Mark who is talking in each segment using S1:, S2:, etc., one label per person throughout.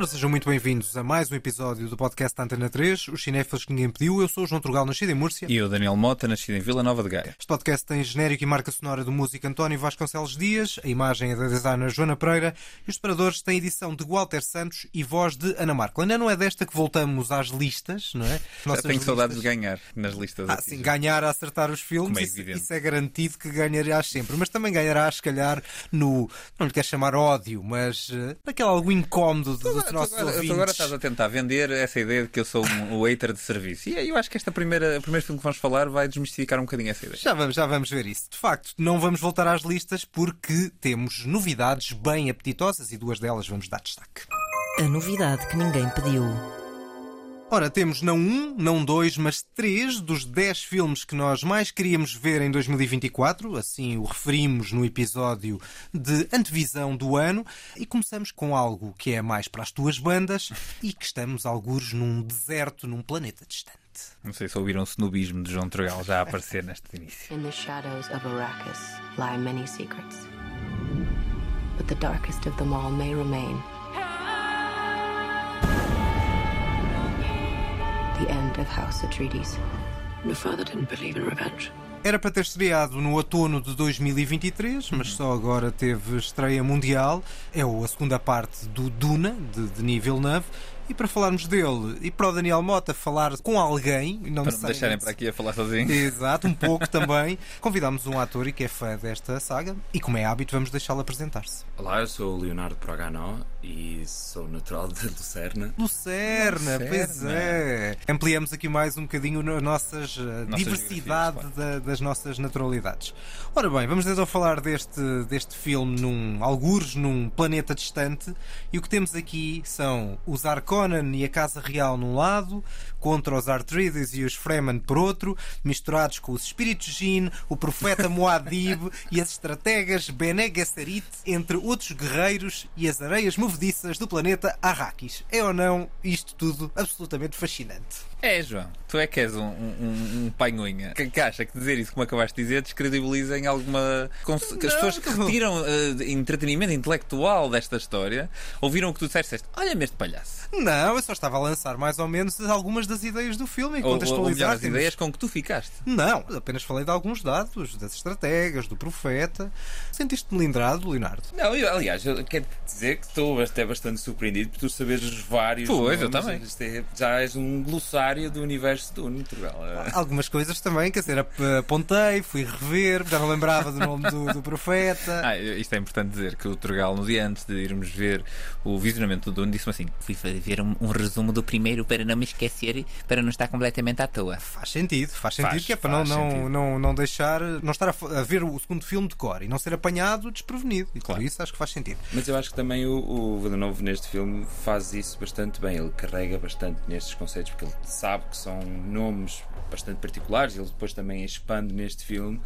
S1: Ora, sejam muito bem-vindos a mais um episódio do podcast Antena 3, os cinéfilos que ninguém pediu. Eu sou o João Trugal, nascido em Múrcia.
S2: E eu, Daniel Mota, nascido em Vila Nova de Gaia.
S1: Este podcast tem genérico e marca sonora do músico António Vasconcelos Dias, a imagem é da designer Joana Pereira e os separadores têm edição de Walter Santos e voz de Ana Marco. Ainda não é desta que voltamos às listas, não é?
S2: Nossas Já tenho listas... saudades de ganhar nas listas.
S1: Ah, sim, ganhar a acertar os filmes, é isso, isso, é garantido que ganharás sempre. Mas também ganharás, se calhar, no, não lhe quero chamar ódio, mas uh, naquele algo incómodo dos nossos ouvintes
S2: agora estás a tentar vender essa ideia de que eu sou um hater de serviço. E eu acho que esta primeira, o primeiro filme que vamos falar vai desmistificar um bocadinho essa ideia.
S1: Já vamos, já vamos ver isso. De facto, não vamos voltar às listas porque temos novidades bem apetitosas e duas delas vamos dar destaque.
S3: A novidade que ninguém pediu.
S1: Ora, temos não um, não dois, mas três dos dez filmes que nós mais queríamos ver em 2024. Assim o referimos no episódio de antevisão do ano. E começamos com algo que é mais para as tuas bandas e que estamos, algures, num deserto, num planeta distante.
S2: Não sei se ouviram o snobismo de João Tregal já a aparecer neste início.
S4: In the shadows of Arrakis lie many secrets. But the darkest of them all may remain. The end of House Atreides. Your father didn't believe in revenge.
S1: Era para ter estreado no outono de 2023, mas só agora teve estreia mundial. É a segunda parte do Duna, de Denis Villeneuve, e para falarmos dele e para o Daniel Mota falar com alguém,
S2: não para não deixarem para aqui a falar sozinho.
S1: Exato, um pouco também. Convidámos um ator e que é fã desta saga e, como é hábito, vamos deixá-lo apresentar-se.
S5: Olá, eu sou o Leonardo Proganó e sou natural de Lucerna.
S1: Lucerna, Lucerna. pois é. Ampliamos aqui mais um bocadinho a nossas, eh, diversidade da, das nossas naturalidades. Ora bem, vamos então falar deste, deste filme num algures num planeta distante e o que temos aqui são os Arcos Conan e a Casa Real num lado, contra os Artrides e os Fremen por outro, misturados com os espíritos Jin, o profeta Muad'Dib e as estrategas Bene Gesserit, entre outros guerreiros e as areias movediças do planeta Arrakis. É ou não isto tudo absolutamente fascinante?
S2: É, João. Tu é que és um, um, um. Que, que acha que dizer isso, como acabaste de dizer, descredibiliza em alguma. As pessoas que retiram uh, entretenimento intelectual desta história ouviram o que tu disseste. Olha-me este palhaço.
S1: Não, eu só estava a lançar mais ou menos algumas das ideias do filme e contextualizar.
S2: as ideias com que tu ficaste.
S1: Não, apenas falei de alguns dados, das estratégias, do profeta. Sentiste-me lindrado, Leonardo?
S5: Não, eu, aliás, eu quero dizer que estou até bastante surpreendido por tu saberes os vários.
S2: Pois, eu também.
S5: É, já és um glossário do universo do Portugal.
S1: Algumas coisas também, quer dizer, apontei, fui rever, já não lembrava do nome do, do profeta.
S2: Ah, isto é importante dizer que o Turgal, no dia antes de irmos ver o visionamento do Dune, disse-me assim: fui ver um, um, resumo do primeiro para não me esquecer, para não estar completamente à toa.
S1: Faz sentido, faz sentido, faz, que é para não, não, não, não deixar, não estar a, a, ver o segundo filme de cor e não ser apanhado desprevenido. E claro. por isso acho que faz sentido.
S5: Mas eu acho que também o, o Villeneuve neste filme faz isso bastante bem. Ele carrega bastante nestes conceitos, porque ele sabe que são nomes bastante particulares, ele depois também expande neste filme.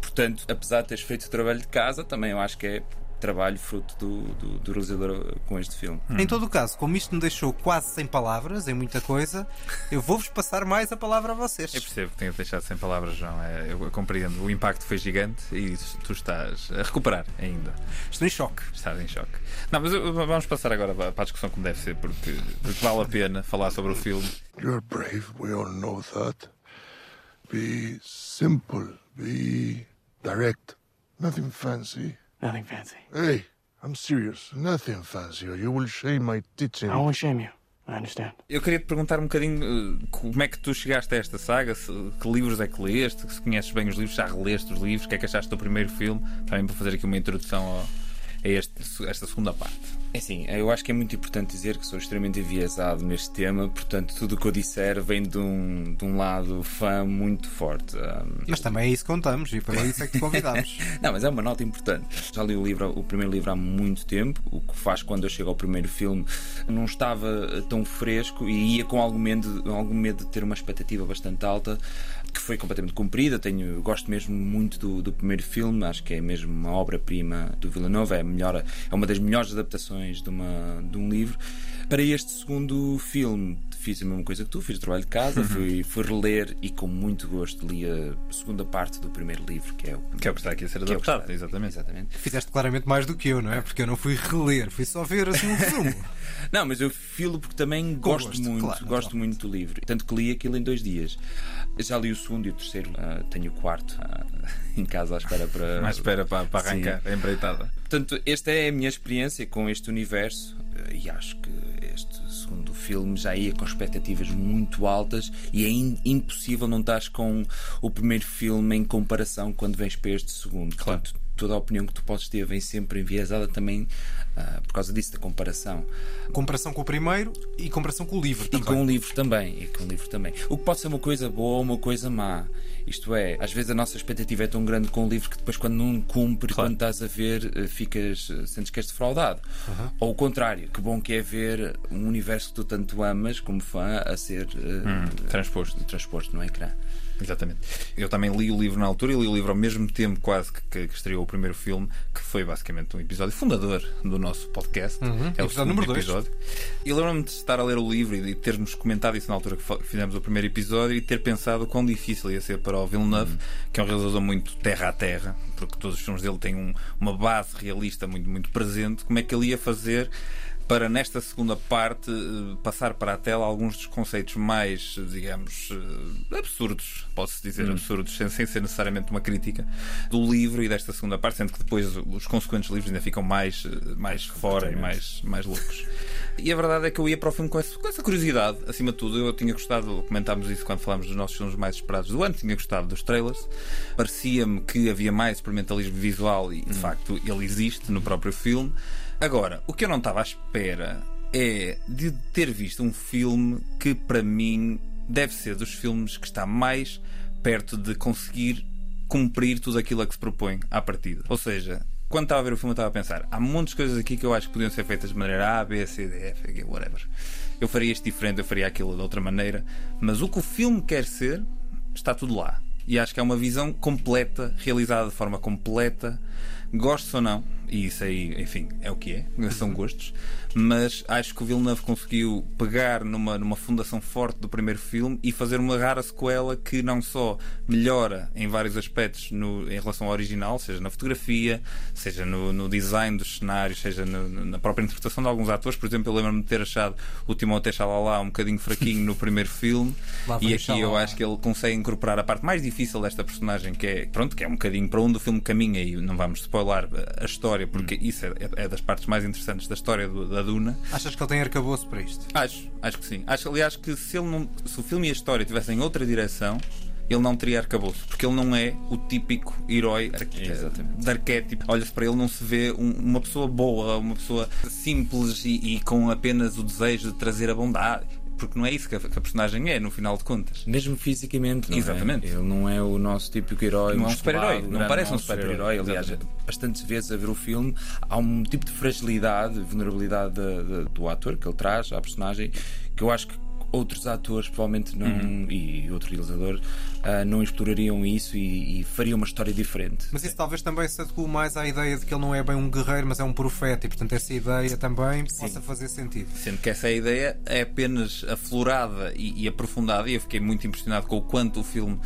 S5: Portanto, apesar de teres feito o trabalho de casa, também eu acho que é trabalho fruto do, do, do realizador com este filme.
S1: Hum. Em todo o caso, como isto me deixou quase sem palavras em muita coisa, eu vou-vos passar mais a palavra a vocês.
S2: Eu percebo que tenho deixado sem palavras, João. É, eu compreendo. O impacto foi gigante e tu estás a recuperar ainda.
S1: Estou em choque.
S2: Estás em choque. Não, mas vamos passar agora para a discussão como deve ser, porque, porque vale a pena falar sobre o filme. You're brave, we all know that. Be simple, be direct. Nothing fancy. Nothing fancy. Hey, I'm serious. Nothing fancy, or you will shame my teaching. I won't shame you. I understand. Eu queria te perguntar um bocadinho uh, como é que tu chegaste a esta saga, se, que livros é que leste, se conheces bem os livros, já releste os livros, o que é que achaste do primeiro filme, também para fazer aqui uma introdução ao, a este, esta segunda parte.
S5: É sim, eu acho que é muito importante dizer que sou extremamente enviesado neste tema, portanto, tudo o que eu disser vem de um, de um lado fã muito forte. Um,
S1: mas eu... também é isso que contamos e para isso é que te convidamos.
S5: Não, mas é uma nota importante. Já li o livro, o primeiro livro há muito tempo, o que faz quando eu chego ao primeiro filme não estava tão fresco e ia com algum medo, algum medo de ter uma expectativa bastante alta, que foi completamente cumprida. Tenho, gosto mesmo muito do, do primeiro filme, acho que é mesmo uma obra-prima do Villanova, é, melhor, é uma das melhores adaptações de, uma, de um livro. Para este segundo filme, fiz a mesma coisa que tu, fiz o trabalho de casa, uhum. fui, fui reler e com muito gosto li a segunda parte do primeiro livro, que é o,
S2: que é o que está aqui a ser é adaptado. É exatamente. exatamente.
S1: Fizeste claramente mais do que eu, não é? Porque eu não fui reler, fui só ver assim um resumo.
S5: Não, mas eu filo porque também gosto,
S1: gosto,
S5: muito,
S1: claro,
S5: gosto muito do livro. Tanto que li aquilo em dois dias. Já li o segundo e o terceiro, uh, tenho o quarto uh, em casa à espera para.
S2: À espera para, para arrancar, Sim. empreitada.
S5: Portanto, esta é a minha experiência com este universo uh, e acho que filme já ia com expectativas muito altas e é impossível não estar com o primeiro filme em comparação quando vens para este segundo. Claro. Portanto, toda a opinião que tu podes ter vem sempre enviesada também uh, por causa disso, da comparação.
S1: Comparação com o primeiro e comparação com o livro
S5: e
S1: também.
S5: com o livro também. E com o livro também. O que pode ser uma coisa boa ou uma coisa má. Isto é, às vezes a nossa expectativa é tão grande com o livro que depois, quando não cumpre, claro. quando estás a ver, eh, ficas, eh, sentes que és defraudado. Uhum. Ou o contrário, que bom que é ver um universo que tu tanto amas como fã a ser uh,
S2: hum, transposto.
S5: transposto no ecrã.
S2: Exatamente. Eu também li o livro na altura e li o livro ao mesmo tempo, quase que, que estreou o primeiro filme, que foi basicamente um episódio fundador do nosso podcast.
S1: Uhum,
S2: é
S1: o segundo número
S2: episódio. Dois. E lembro-me de estar a ler o livro e de termos comentado isso na altura que fizemos o primeiro episódio e ter pensado quão difícil ia ser para o Villeneuve, uhum. que é um realizador muito terra a terra, porque todos os filmes dele têm um, uma base realista muito, muito presente, como é que ele ia fazer para nesta segunda parte eh, passar para a tela alguns dos conceitos mais, digamos, eh, absurdos, posso dizer, hum. absurdos, sem, sem, ser necessariamente uma crítica do livro e desta segunda parte, sendo que depois os consequentes livros ainda ficam mais, eh, mais fora e mais, mais loucos. E a verdade é que eu ia para o filme com essa, com essa curiosidade, acima de tudo. Eu tinha gostado, comentámos isso quando falámos dos nossos filmes mais esperados do ano, tinha gostado dos trailers. Parecia-me que havia mais experimentalismo visual e, de hum. facto, ele existe no próprio filme. Agora, o que eu não estava à espera é de ter visto um filme que, para mim, deve ser dos filmes que está mais perto de conseguir cumprir tudo aquilo a que se propõe à partida. Ou seja, quando estava a ver o filme, estava a pensar: há muitas coisas aqui que eu acho que podiam ser feitas de maneira A, B, C, D, F, whatever. Eu faria isto diferente, eu faria aquilo de outra maneira. Mas o que o filme quer ser, está tudo lá. E acho que é uma visão completa, realizada de forma completa. Gosto ou não, e isso aí, enfim, é o que é, são gostos, mas acho que o Villeneuve conseguiu pegar numa, numa fundação forte do primeiro filme e fazer uma rara sequela que não só melhora em vários aspectos no, em relação ao original, seja na fotografia, seja no, no design dos cenários, seja no, na própria interpretação de alguns atores. Por exemplo, eu lembro-me de ter achado o Timothée Chalalat um bocadinho fraquinho no primeiro filme e aqui eu acho que ele consegue incorporar a parte mais difícil desta personagem, que é, pronto, que é um bocadinho para onde o filme caminha e não vamos spoiler a história, porque hum. isso é, é, das partes mais interessantes da história do, da Duna.
S1: Achas que ele tem arcabouço para isto?
S2: Acho, acho que sim. Acho, aliás, que se, ele não, se o filme e a história tivessem outra direção, ele não teria arcabouço, porque ele não é o típico herói de arquétipo. Olha-se para ele, não se vê um, uma pessoa boa, uma pessoa simples e, e, com apenas o desejo de trazer a bondade porque não é isso que a, que a, personagem é, no final de contas.
S5: Mesmo fisicamente, não
S2: é? Exatamente.
S5: É? Ele não é o nosso típico herói.
S2: Não é um super-herói, não parece um super-herói.
S5: Aliás, bastantes vezes a ver o filme, há um tipo de fragilidade, vulnerabilidade de, de, do ator que ele traz à personagem, que eu acho que outros atores provavelmente não uhum. e outro realizador uh, não explorariam isso e, e, fariam uma história diferente.
S1: Mas isso talvez também se adequa mais à ideia de que ele não é bem um guerreiro, mas é um profeta e portanto essa ideia também Sim. possa fazer sentido.
S2: Sendo que essa ideia é apenas aflorada e, e aprofundada e eu fiquei muito impressionado com o quanto o filme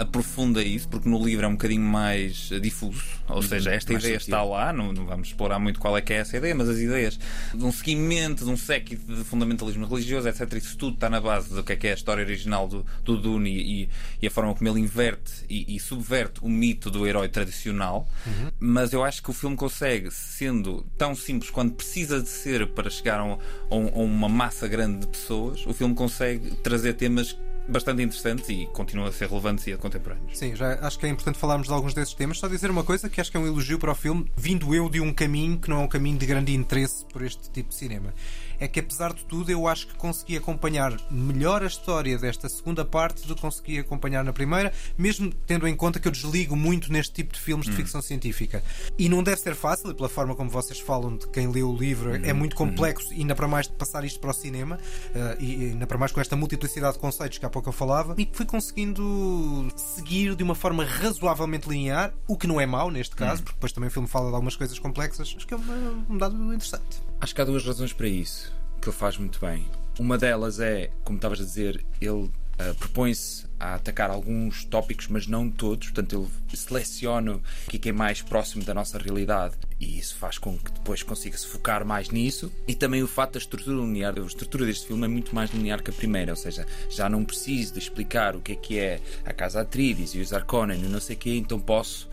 S2: aprofunda isso, porque no livro é um bocadinho mais difuso. Ou uhum. seja, esta mais ideia sentido. está lá, não, não, vamos explorar muito qual é que é essa ideia, mas as ideias de um seguimento, de um séquito de fundamentalismo religioso, etc. Isso tudo está na base do que é que é a história original do, do Dune e, e a forma como ele inverte e, e, subverte o mito do herói tradicional. Uhum. Mas eu acho que o filme consegue, sendo tão simples quanto precisa de ser para chegar a, um, a uma massa grande de pessoas, o filme consegue trazer temas bastante interessantes e continuam a ser relevantes e contemporâneos.
S1: Sim, já acho que é importante falarmos de alguns desses temas. Só dizer uma coisa que acho que é um elogio para o filme, vindo eu de um caminho que não é um caminho de grande interesse por este tipo de cinema é que apesar de tudo eu acho que consegui acompanhar melhor a história desta segunda parte do que consegui acompanhar na primeira, mesmo tendo em conta que eu desligo muito neste tipo de filmes de hum. ficção científica. E não deve ser fácil, e pela forma como vocês falam de quem lê o livro, hum. é muito complexo, hum. ainda para mais de passar isto para o cinema, uh, e ainda para mais com esta multiplicidade de conceitos que há pouco eu falava, e que fui conseguindo seguir de uma forma razoavelmente linear, o que não é mau neste caso, hum. porque depois também o filme fala de algumas coisas complexas, acho que é um dado interessante.
S5: Acho que há duas razões para isso que ele faz muito bem. Uma delas é, como estavas a dizer, ele uh, propõe-se a atacar alguns tópicos, mas não todos. Portanto, ele seleciona o que é, é mais próximo da nossa realidade e isso faz com que depois consiga-se focar mais nisso. E também o fato da estrutura linear, a estrutura deste filme é muito mais linear que a primeira, ou seja, já não preciso de explicar o que é que é a Casa Atreides e os Arconen e não sei o quê, então posso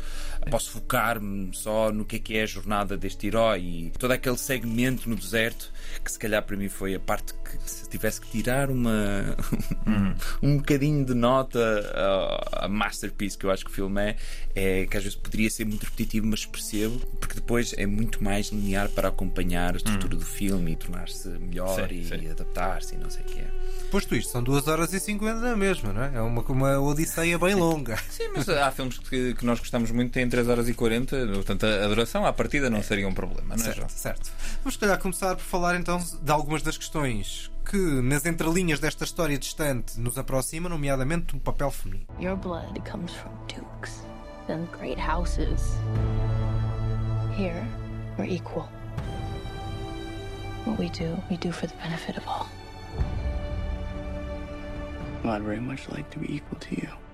S5: posso focar-me só no que é que é a jornada deste herói e todo aquele segmento no deserto que se calhar para mim foi a parte que se tivesse que tirar uma uhum. um bocadinho de nota a, a, masterpiece que eu acho que o filme é, é que às vezes poderia ser muito repetitivo, mas percebo, porque depois é muito mais linear para acompanhar a estrutura uhum. do filme e tornar-se melhor sim, e, e adaptar-se e não sei o que é.
S1: Posto isto, são 2 horas e 50 na mesma, não é? É uma, uma odisseia bem longa.
S2: Sim, mas há filmes que, que nós gostamos muito, têm 3 horas e 40, portanto a duração à partida não seria um problema, não é,
S1: certo, João? Certo. Vamos, se calhar, começar por falar então de algumas das questões que, nas entrelinhas desta história distante, nos aproxima, nomeadamente o papel feminino. Your blood comes from dukes and great houses. Here, we're equal. What we do, we do for the benefit of all. I'd very much like to be equal to you.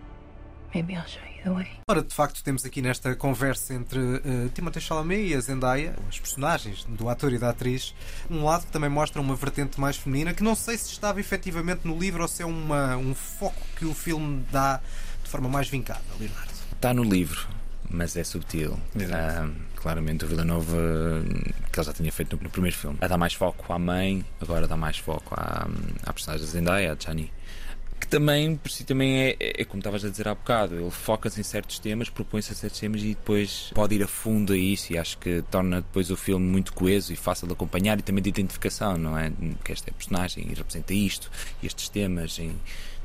S1: Maybe I'll show you the way. Ora, de facto, temos aqui nesta conversa entre uh, Timothée Chalamet e a Zendaya, os personagens do ator e da atriz, um lado que também mostra uma vertente mais feminina, que não sei se estava efetivamente no livro ou se é uma, um foco que o filme dá de forma mais vincada, Leonardo.
S5: Está no livro, mas é subtil. Um, claramente o Villanova, que ele já tinha feito no, no, primeiro filme, a dar mais foco à mãe, agora dá mais foco à, à personagem da Zendaya, a Chani que também, por si, também é, é, é como estavas a dizer há bocado, ele foca-se em certos temas, propõe-se a certos temas e depois pode ir a fundo a isso e acho que torna depois o filme muito coeso e fácil de acompanhar e também de identificação, não é? Que esta é personagem e representa isto, estes temas em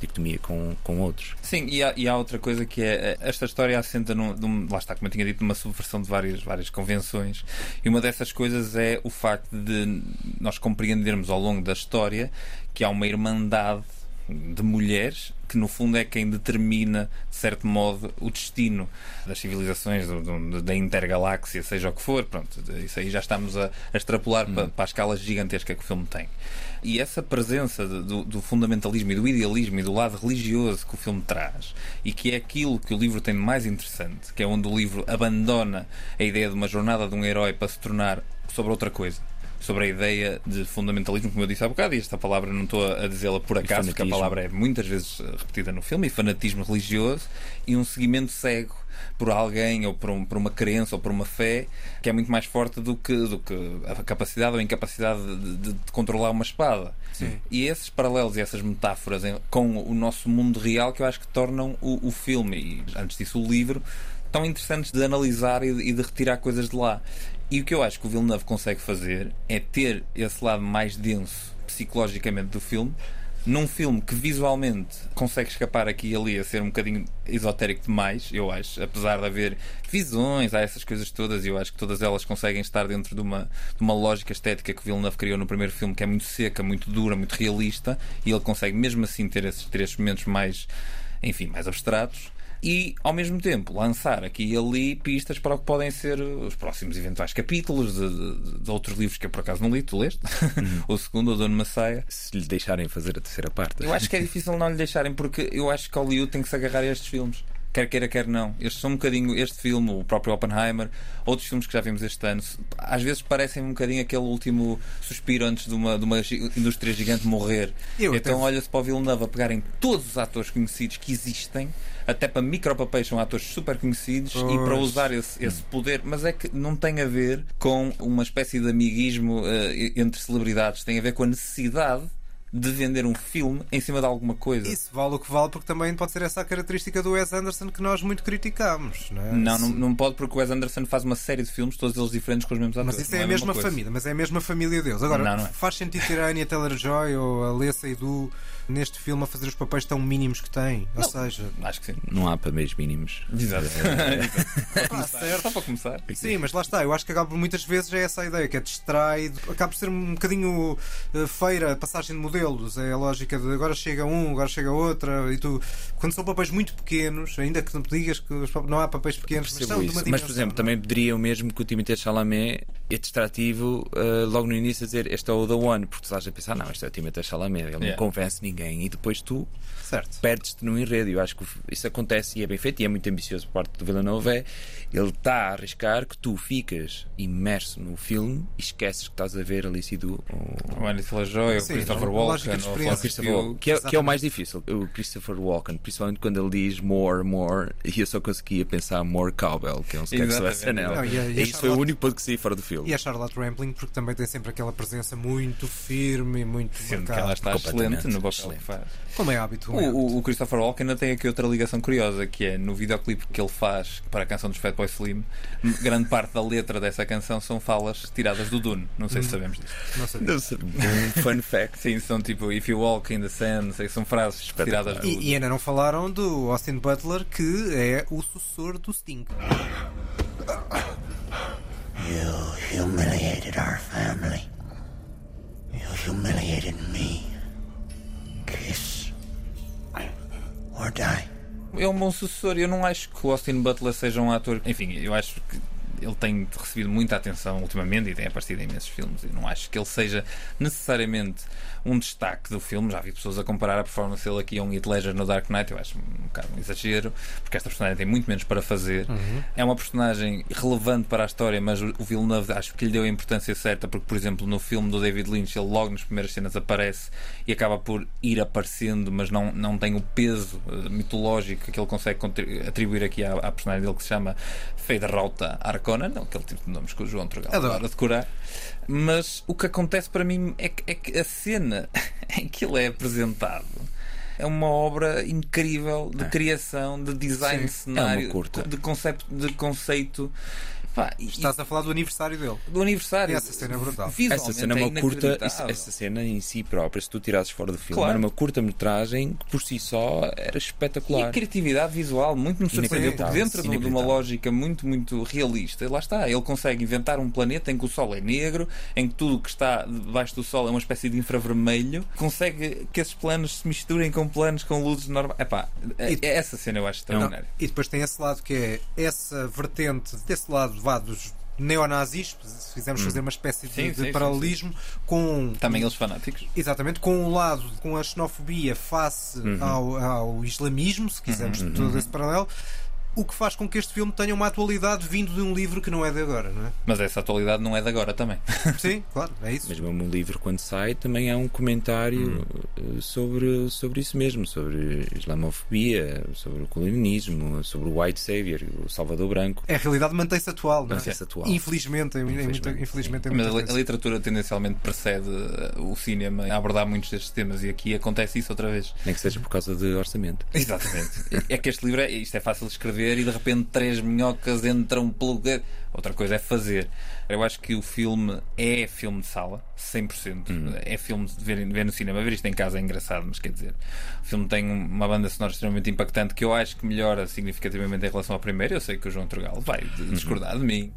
S5: dicotomia com, com outros.
S2: Sim, e há, e há outra coisa que é esta história assenta num, num, lá está, como eu tinha dito, numa subversão de várias, várias convenções e uma dessas coisas é o facto de nós compreendermos ao longo da história que há uma irmandade de mulheres que no fundo é quem determina, de certo modo, o destino das civilizações, do, do, da intergaláxia, seja o que for. Pronto, isso aí já estamos a, a extrapolar hum. para, para a escala gigantesca que o filme tem. E essa presença do, do, fundamentalismo e do idealismo e do lado religioso que o filme traz, e que é aquilo que o livro tem de mais interessante, que é onde o livro abandona a ideia de uma jornada de um herói para se tornar sobre outra coisa sobre a ideia de fundamentalismo, como eu disse há bocado, e esta palavra não estou a dizê-la por acaso, porque a palavra é muitas vezes eh, repetida no filme, e fanatismo religioso e um seguimento cego por alguém ou por, um, por, uma crença ou por uma fé que é muito mais forte do que, do que a capacidade ou a incapacidade de, de, de controlar uma espada. Sim. E esses paralelos e essas metáforas em, com o nosso mundo real que eu acho que tornam o, o filme e antes disso o livro tão interessantes de analisar e de, e de retirar coisas de lá. E o que eu acho que o Villeneuve consegue fazer é ter esse lado mais denso psicologicamente do filme, num filme que visualmente consegue escapar aqui e ali a ser um bocadinho esotérico demais, eu acho, apesar de haver visões, há essas coisas todas, e eu acho que todas elas conseguem estar dentro de uma, de uma lógica estética que o Villeneuve criou no primeiro filme, que é muito seca, muito dura, muito realista, e ele consegue mesmo assim ter esses três momentos mais, enfim, mais abstratos e, ao mesmo tempo, lançar aqui e ali pistas para o que podem ser os próximos eventuais capítulos de, de, de outros livros que eu por acaso não li. Tu leste? Uhum. o segundo, o Dono Massaia.
S5: Se lhe deixarem fazer a terceira parte.
S2: Eu acho que é difícil não lhe deixarem, porque eu acho que Hollywood tem que se agarrar a estes filmes quer queira, quer não. Estes são um bocadinho, este filme, o próprio Oppenheimer, outros filmes que já vimos este ano, às vezes parecem um bocadinho aquele último suspiro antes de uma, de uma indústria gigante morrer. Eu então olha-se para o Villeneuve a pegarem todos os atores conhecidos que existem até para micropapéis são atores super conhecidos pois. e para usar esse, esse, poder, mas é que não tem a ver com uma espécie de amiguismo uh, entre celebridades, tem a ver com a necessidade de vender um filme em cima de alguma coisa.
S1: Isso vale o que vale, porque também pode ser essa a característica do Wes Anderson que nós muito criticamos. Não, é?
S2: não, não, não, pode, porque o Wes Anderson faz uma série de filmes, todos eles diferentes com os mesmos atores.
S1: Mas isso é, é, a mesma família, mas é a mesma família deles. Agora, não, não é. faz sentido ter a Anya Taylor-Joy ou a Lessa Seydoux neste filme a fazer os papéis tão mínimos que tem. Ou não, seja,
S2: acho que sim.
S5: Não há papéis mínimos.
S2: Exato.
S1: ah, certo. Só para começar. Sim, mas lá está. Eu acho que acaba muitas vezes é essa a ideia, que é distrai, acaba por ser um bocadinho uh, feira, passagem de modelos. É a lógica de agora chega um, agora chega outra. E tu, quando são papéis muito pequenos, ainda que me digas que não há papéis pequenos,
S5: mas, são de uma Mas, por exemplo, também pediria o mesmo que o Timothée Chalamet é distrativo uh, logo no início a dizer este é o The One, porque tu estás a pensar, não, este é o Timothée Chalamet, ele yeah. não convence ninguém, e depois tu perdes-te no enredo. Eu acho que isso acontece e é bem feito e é muito ambicioso por parte do Villeneuve. É, ele está a arriscar que tu ficas imerso no filme e esqueces que estás a ver ali sido
S2: o o Christopher Walken, o
S5: Christopher Walken, que, é, que é o mais difícil, o Christopher Walken, principalmente quando ele diz more, more, e eu só conseguia pensar more cowbell, que é um sketch do SNL. Não, e, a, e, isso foi o único ponto que saí fora do filme.
S1: E a Charlotte Rampling, porque também tem sempre aquela presença muito firme, muito
S2: Sendo que ela está excelente no papel que faz.
S1: Como é hábito.
S2: O, o, o, Christopher Walken ainda tem aqui outra ligação curiosa, que é no videoclipe que ele faz para a canção dos Fatboy Slim, grande parte da letra dessa canção são falas tiradas do Dune. Não sei hum. se sabemos disso.
S5: Não. Um fun fact.
S2: Sim, são tipo If you walk in the sand, sei, são frases tiradas do
S1: e, e ainda não falaram do Austin Butler, que é o sucessor do Sting. You humiliated our family. You humiliated me.
S2: Kiss or die. É um bom sucessor. Eu não acho que o Austin Butler seja um ator. Enfim, eu acho que ele tem recebido muita atenção ultimamente e tem aparecido em imensos filmes. E não acho que ele seja necessariamente um destaque do filme. Já vi pessoas a comparar a performance dele aqui a um Heath Ledger no Dark Knight. Eu acho um bocado um exagero, porque esta personagem tem muito menos para fazer. Uhum. É uma personagem relevante para a história, mas o Villeneuve acho que lhe deu a importância certa, porque, por exemplo, no filme do David Lynch, ele logo nas primeiras cenas aparece e acaba por ir aparecendo, mas não, não tem o peso uh, mitológico que ele consegue atribuir aqui à, à personagem dele que se chama Federauta Arconan, aquele tipo de nomes que o João Trugal adora decorar. Mas o que acontece para mim é que, é que a cena em que ele é apresentado é uma obra incrível de é. criação, de design Sim. de cenário, é de, conceito, de conceito
S1: Pá, Estás a falar do aniversário dele.
S2: Do aniversário.
S1: E essa cena é brutal.
S5: Essa cena é uma curta. Essa cena em si própria, se tu tirasses fora do filme, claro. era uma curta-metragem que por si só era espetacular.
S2: E a criatividade visual muito me surpreendeu. Porque dentro de uma lógica muito, muito realista, lá está. Ele consegue inventar um planeta em que o Sol é negro, em que tudo que está debaixo do Sol é uma espécie de infravermelho. Consegue que esses planos se misturem com planos com luzes normais. Epá, e, essa cena eu acho extraordinária.
S1: E depois tem esse lado que é essa vertente desse lado vá, dos neonazis, se fizermos hum. fazer uma espécie de, sim, de sim, paralelismo sim, com
S2: também eles fanáticos
S1: exatamente com um lado com a xenofobia face uhum. ao, ao, islamismo se quisermos uhum. todo esse paralelo o que faz com que este filme tenha uma atualidade vindo de um livro que não é de agora, não é?
S2: Mas essa atualidade não é de agora também.
S1: Sim, claro, é isso.
S5: Mas mesmo um livro, quando sai, também é um comentário hum. sobre, sobre isso mesmo, sobre islamofobia, sobre o colonialismo, sobre o white savior, o Salvador Branco.
S1: É, a realidade mantém-se atual, não é?
S5: Mantém-se atual.
S1: Infelizmente, infelizmente, é infelizmente é
S2: Mas a, a literatura tendencialmente precede o cinema a abordar muitos destes temas e aqui acontece isso outra vez.
S5: Nem que seja por causa de orçamento.
S2: Exatamente. é que este livro, é, isto é fácil de escrever e de repente três minhocas entram pelo. Outra coisa é fazer. Eu acho que o filme é filme de sala, 100%. Uhum. É filme de ver, ver no cinema. Ver isto em casa é engraçado, mas quer dizer, o filme tem uma banda sonora extremamente impactante que eu acho que melhora significativamente em relação ao primeiro. Eu sei que o João Trugal vai uhum. discordar uhum. de mim.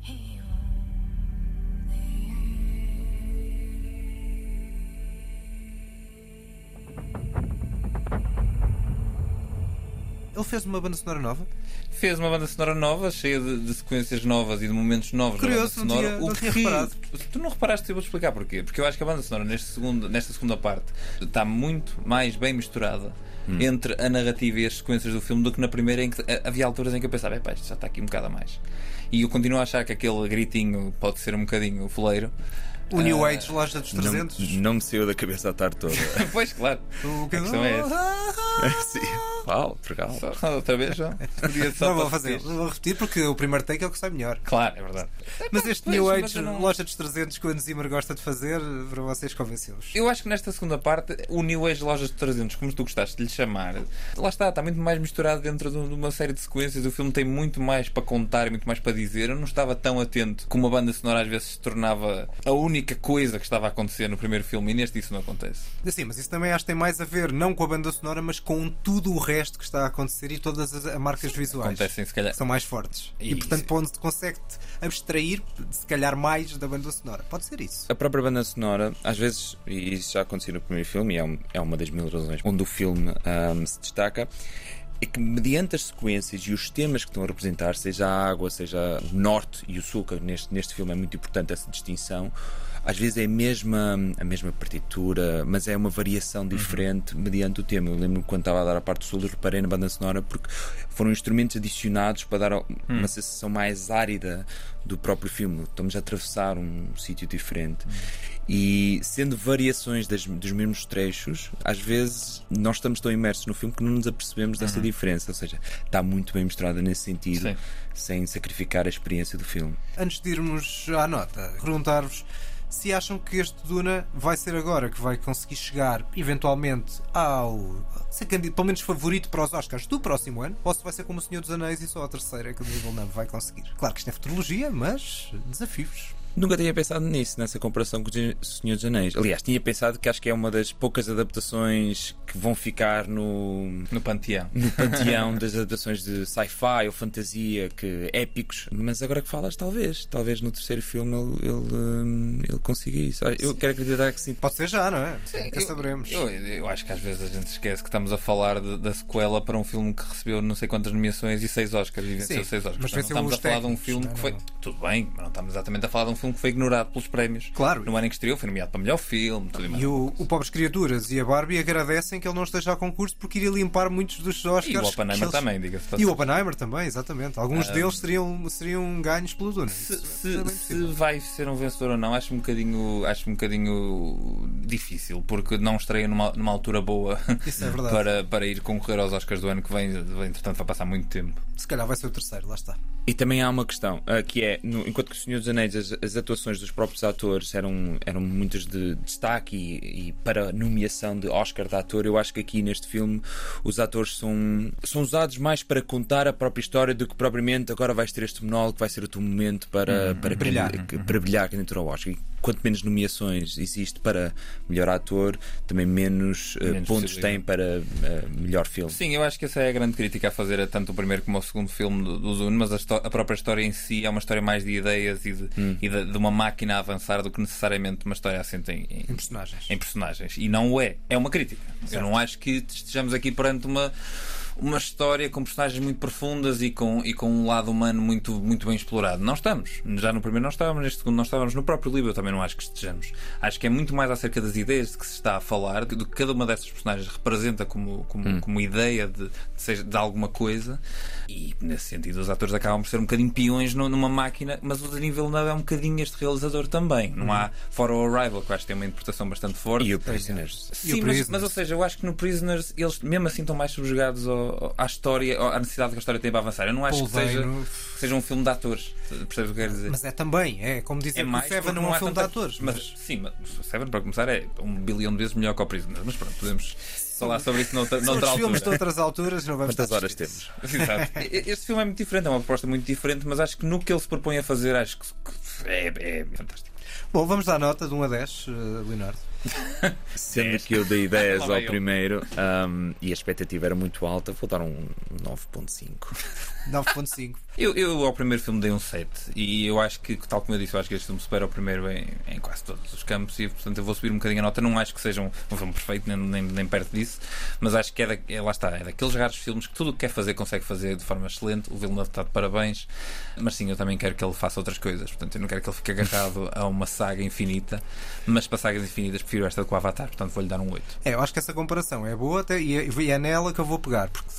S1: Ele fez uma banda sonora nova?
S2: Fez uma banda sonora nova, cheia de, de sequências novas e de momentos novos
S1: Curioso,
S2: na banda sonora.
S1: Não tinha, o não que, reparado.
S2: Tu não reparaste, eu vou explicar porquê. Porque eu acho que a banda sonora neste segundo, nesta segunda parte está muito mais bem misturada hum. entre a narrativa e as sequências do filme do que na primeira em que havia alturas em que eu pensava, pá, isto já está aqui um bocado a mais. E eu continuo a achar que aquele gritinho pode ser um bocadinho foleiro.
S1: O New Age, loja dos 300?
S5: Não, não me saiu da cabeça a tarde toda.
S2: pois, claro. O que a questão é essa.
S5: Sim. Uau, legal.
S2: Outra vez já?
S1: não vou fazer, não vou repetir porque o primeiro take é o que sai melhor.
S2: Claro, é verdade.
S1: Mas este pois, New Age, não... loja dos 300 que o Anne Zimmer gosta de fazer, para vocês convencê-los.
S2: Eu acho que nesta segunda parte, o New Age loja dos 300, como tu gostaste de lhe chamar, lá está, está muito mais misturado dentro de uma série de sequências. O filme tem muito mais para contar e muito mais para dizer. Eu não estava tão atento como a banda sonora às vezes se tornava a única coisa que estava a acontecer no primeiro filme e neste isso não acontece.
S1: Sim, mas isso também acho que tem mais a ver não com a banda sonora, mas com tudo o resto que está a acontecer e todas as marcas visuais.
S2: Acontecem, se calhar.
S1: São mais fortes. E, e portanto, ponto consegue-te abstrair, se calhar, mais da banda sonora. Pode ser isso.
S5: A própria banda sonora, às vezes, e isso já aconteceu no primeiro filme, e é, é uma das mil razões onde o filme um, se destaca é que mediante as sequências e os temas que estão a representar, seja a água, seja o norte e o sul, que neste, neste filme é muito importante essa distinção, às vezes é a mesma, a mesma partitura, mas é uma variação diferente uhum. mediante o tema. Eu lembro quando estava a dar a parte do sul, reparei na banda sonora porque foram instrumentos adicionados para dar uma hum. sensação mais árida do próprio filme. Estamos a atravessar um sítio diferente. Hum. E sendo variações das, dos mesmos trechos, às vezes nós estamos tão imersos no filme que não nos apercebemos dessa uhum. diferença. Ou seja, está muito bem mostrada nesse sentido, Sim. sem sacrificar a experiência do filme.
S1: Antes de irmos à nota, perguntar-vos se acham que este Duna vai ser agora que vai conseguir chegar eventualmente ao ser candidato, pelo menos favorito para os Oscars do próximo ano, ou se vai ser como o Senhor dos Anéis e só a terceira que o Villeneuve vai conseguir. Claro que isto é futurologia, mas desafios.
S5: Nunca tinha pensado nisso, nessa comparação com o Senhor dos Anéis. Aliás, tinha pensado que acho que é uma das poucas adaptações que vão ficar no.
S2: No panteão.
S5: No panteão das adaptações de sci-fi ou fantasia, que épicos. Mas agora que falas, talvez. Talvez no terceiro filme ele, ele, hum, ele consiga isso. Eu sim. quero acreditar que sim.
S1: Pode ser já, não é? Sim, Nunca saberemos.
S2: Eu, eu, acho que às vezes a gente esquece que estamos a falar de, da sequela para um filme que recebeu não sei quantas nomeações e seis Oscars e venceu sim, seis Oscars.
S1: Mas
S2: não estamos a falar de um filme não, que foi. Não. Tudo bem, mas não estamos exatamente a falar de um filme que foi ignorado pelos prémios.
S1: Claro.
S2: No ano em que estreou, foi nomeado para melhor filme. Tudo
S1: e o, o Pobres Criaturas e a Barbie agradecem que ele não esteja a concurso porque iria limpar muitos dos Oscars. E
S2: o Oppenheimer eles... também, diga-se.
S1: E o Oppenheimer também, exatamente. Alguns uh... deles seriam, seriam ganhos pelo Duna.
S2: Se, se, é se, vai ser um vencedor ou não, acho um bocadinho, acho um bocadinho difícil, porque não estreia numa, numa altura boa
S1: é
S2: para, para ir concorrer aos Oscars do ano que vem. Entretanto, vai passar muito tempo.
S1: Se calhar vai ser o terceiro, lá está.
S5: E também há uma questão, uh, que é, no, enquanto que o Senhor dos Anéis, as, as, atuações dos próprios atores eram, eram muitas de destaque e, e, para nomeação de Oscar de ator, eu acho que aqui neste filme os atores são, são usados mais para contar a própria história do que propriamente agora vais ter este monólogo que vai ser o teu momento para,
S1: uhum. para brilhar,
S5: para brilhar candidatura ao Oscar. E quanto menos nomeações existe para melhor ator, também menos, uh, menos pontos tem para uh, melhor filme.
S2: Sim, eu acho que essa é a grande crítica a fazer a tanto o primeiro como o segundo filme do, do Zune, mas a, a, própria história em si é uma história mais de ideias e de, hum. e de, de uma máquina a avançar do que necessariamente uma história assente em,
S1: em, em, personagens.
S2: em personagens. E não o é. É uma crítica. Certo. Eu não acho que estejamos aqui perante uma uma história com personagens muito profundas e com, e com um lado humano muito, muito bem explorado. Não estamos. Já no primeiro não estávamos, neste segundo não estávamos. No próprio livro eu também não acho que estejamos. Acho que é muito mais acerca das ideias de que se está a falar, do que cada uma dessas personagens representa como, como, hum. como ideia de, de, seja, de alguma coisa. E nesse sentido os atores acabam por ser um bocadinho peões numa máquina, mas o Denis Villeneuve é um bocadinho este realizador também. Não hum. há fora o Arrival, que eu acho que tem uma interpretação bastante forte.
S5: E o Prisoners.
S2: Sim, o Prisoners. Mas, mas, ou seja, eu acho que no Prisoners eles mesmo assim estão mais subjugados ao, à história, à necessidade que a história tem para avançar. Eu não acho que seja, seja, um filme de atores. Percebes o que quero dizer?
S1: Mas é também, é como dizer é que o Seven não é um filme tanta... de atores.
S2: Mas, mas... Sim, mas o Seven, para começar, é um bilhão de vezes melhor que o Prisoner. Mas pronto, podemos falar sobre isso noutra, noutra altura.
S1: filmes de outras alturas não vamos
S5: Quantas horas temos?
S2: Exato. Este filme é muito diferente, é uma proposta muito diferente, mas acho que no que ele se propõe a fazer, acho que é, é fantástico.
S1: Bom, vamos dar nota de 1 a 10, uh, eh, Leonardo.
S5: Sendo que eu dei 10 ao primeiro um, e a expectativa era muito alta, vou dar um 9.5.
S1: 9.5.
S2: Eu, eu ao primeiro filme dei um 7 e eu acho que, tal como eu disse, eu acho que este filme supera o primeiro em, em quase todos os campos e portanto eu vou subir um bocadinho a nota. Não acho que seja um, um filme perfeito, nem, nem, nem, perto disso, mas acho que é, da, é, lá está, é daqueles raros filmes que tudo o que quer fazer consegue fazer de forma excelente. O Villeneuve está de parabéns, mas sim, eu também quero que ele faça outras coisas. Portanto, eu não quero que ele fique agarrado a uma saga infinita, mas para sagas infinitas prefiro esta com o Avatar, portanto vou-lhe dar um 8.
S1: É, eu acho que essa comparação é boa até, e, é, é nela que eu vou pegar, porque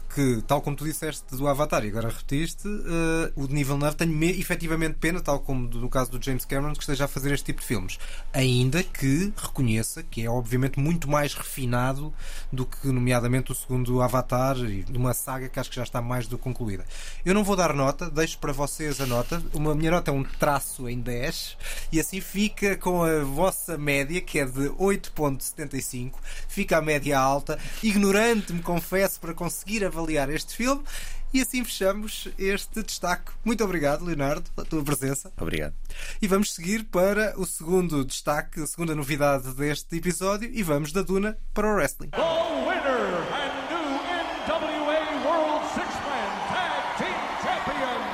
S1: tal como tu disseste do Avatar e agora repetiste, uh, o de nível 9 tenho me, efetivamente pena, tal como no caso do James Cameron, que esteja a fazer este tipo de filmes. Ainda que reconheça que é obviamente muito mais refinado do que, nomeadamente, o segundo Avatar e uma saga que acho que já está mais do que concluída. Eu não vou dar nota, deixo para vocês a nota. Uma minha nota é um traço em 10 e assim fica com a vossa média, que é de 8.75, fica a média alta. Ignorante, me confesso, para conseguir avaliar este filme. E assim fechamos este destaque. Muito obrigado, Leonardo, pela tua presença.
S5: Obrigado.
S1: E vamos seguir para o segundo destaque, a segunda novidade deste episódio, e vamos da Duna para o wrestling.
S6: The winner and new NWA World Six Man Tag Team Champions,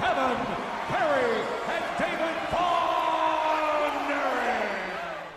S6: Kevin Perry and David Von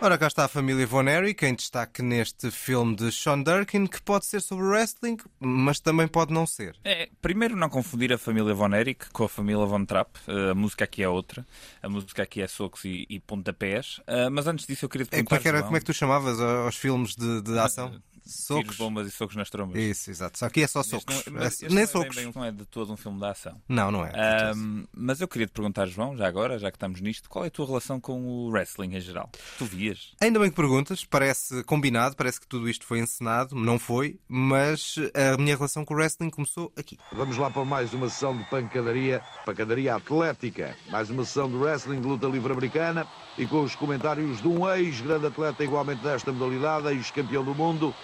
S1: Ora, cá está a família Von Erich em destaque neste filme de Sean Durkin, que pode ser sobre wrestling, mas também pode não ser.
S2: É, primeiro, não confundir a família Von Erich com a família Von Trapp. Uh, a música aqui é outra. A música aqui é socos e, e pontapés. Uh, mas antes disso, eu queria te perguntar.
S1: É, como, é era, como é que tu chamavas aos filmes de, de ação?
S2: Socos. Tiros, bombas e socos nas trombas.
S1: Isso, exato. Só que é só socos.
S2: Não, é, Nem socos. É bem, não é de todo um filme de ação.
S1: Não, não é.
S2: Um, mas eu queria te perguntar, João, já agora, já que estamos nisto, qual é a tua relação com o wrestling em geral? Tu vias?
S1: Ainda bem que perguntas. Parece combinado, parece que tudo isto foi encenado. Não foi, mas a minha relação com o wrestling começou aqui.
S7: Vamos lá para mais uma sessão de pancadaria, pancadaria atlética. Mais uma sessão de wrestling de luta livre americana e com os comentários de um ex-grande atleta igualmente desta modalidade, ex-campeão do mundo,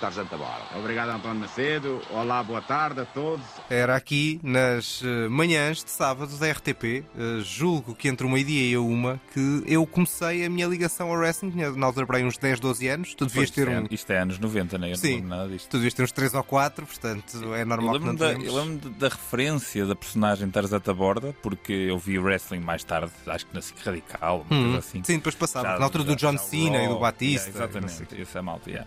S7: Tarzan Tabola.
S8: Obrigado, António Macedo. Olá, boa tarde a todos.
S1: Era aqui nas eh, manhãs de sábado da RTP, eh, julgo que entre uma dia e uma, que eu comecei a minha ligação ao wrestling. Tinha na altura para aí uns 10, 12 anos. Tu devias ter
S2: é,
S1: um.
S2: Isto é anos 90, não é? Eu
S1: Sim,
S2: não nada disto.
S1: Tu devias ter uns 3 ou 4, portanto é normal
S2: eu
S1: que não
S2: da, Eu lembro da referência da personagem Tarzan Taborda, porque eu vi wrestling mais tarde, acho que na SIC Radical, uma hum, coisa assim.
S1: Sim, depois passava. Já, na altura já, do John Cena e do Batista.
S2: Yeah, exatamente, isso é malta. Yeah.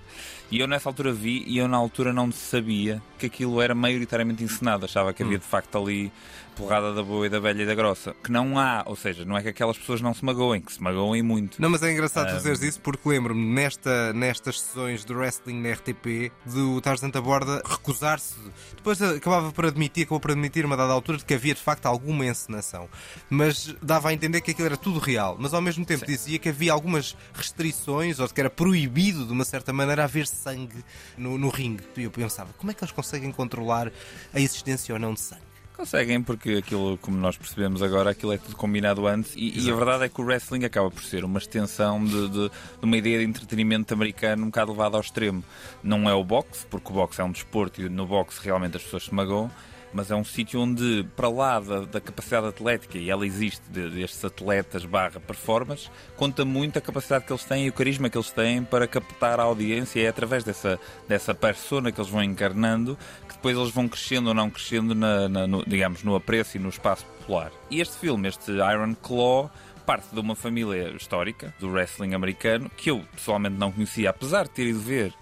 S2: E eu nessa altura vi e eu na altura não sabia que aquilo era maioritariamente encenado. Achava que havia hum. de facto ali porrada da boa e da velha e da grossa. Que não há, ou seja, não é que aquelas pessoas não se magoem, que se magoem muito.
S1: Não, mas é engraçado um... dizeres isso porque lembro-me nesta, nestas sessões de wrestling na RTP do Tarzan da Borda recusar-se. Depois acabava por admitir, acabou por admitir uma dada altura de que havia de facto alguma encenação. Mas dava a entender que aquilo era tudo real. Mas ao mesmo tempo Sim. dizia que havia algumas restrições ou que era proibido de uma certa maneira haver sangue no, no ringue. E eu pensava, como é que eles conseguem controlar a existência ou não de sangue?
S2: Conseguem, porque aquilo, como nós percebemos agora, aquilo é tudo combinado antes e, e a verdade é que o wrestling acaba por ser uma extensão de, de, de, uma ideia de entretenimento americano um bocado levada ao extremo. Não é o boxe, porque o boxe é um desporto e no boxe realmente as pessoas se magoam, mas é um sítio onde, para lá da, da, capacidade atlética, e ela existe de, destes atletas barra performance, conta muito a capacidade que eles têm e o carisma que eles têm para captar a audiência. É através dessa, dessa persona que eles vão encarnando que depois eles vão crescendo ou não crescendo, na, na no, digamos, no apreço e no espaço popular. E este filme, este Iron Claw, parte de uma família histórica do wrestling americano que eu pessoalmente não conhecia, apesar de ter ido ver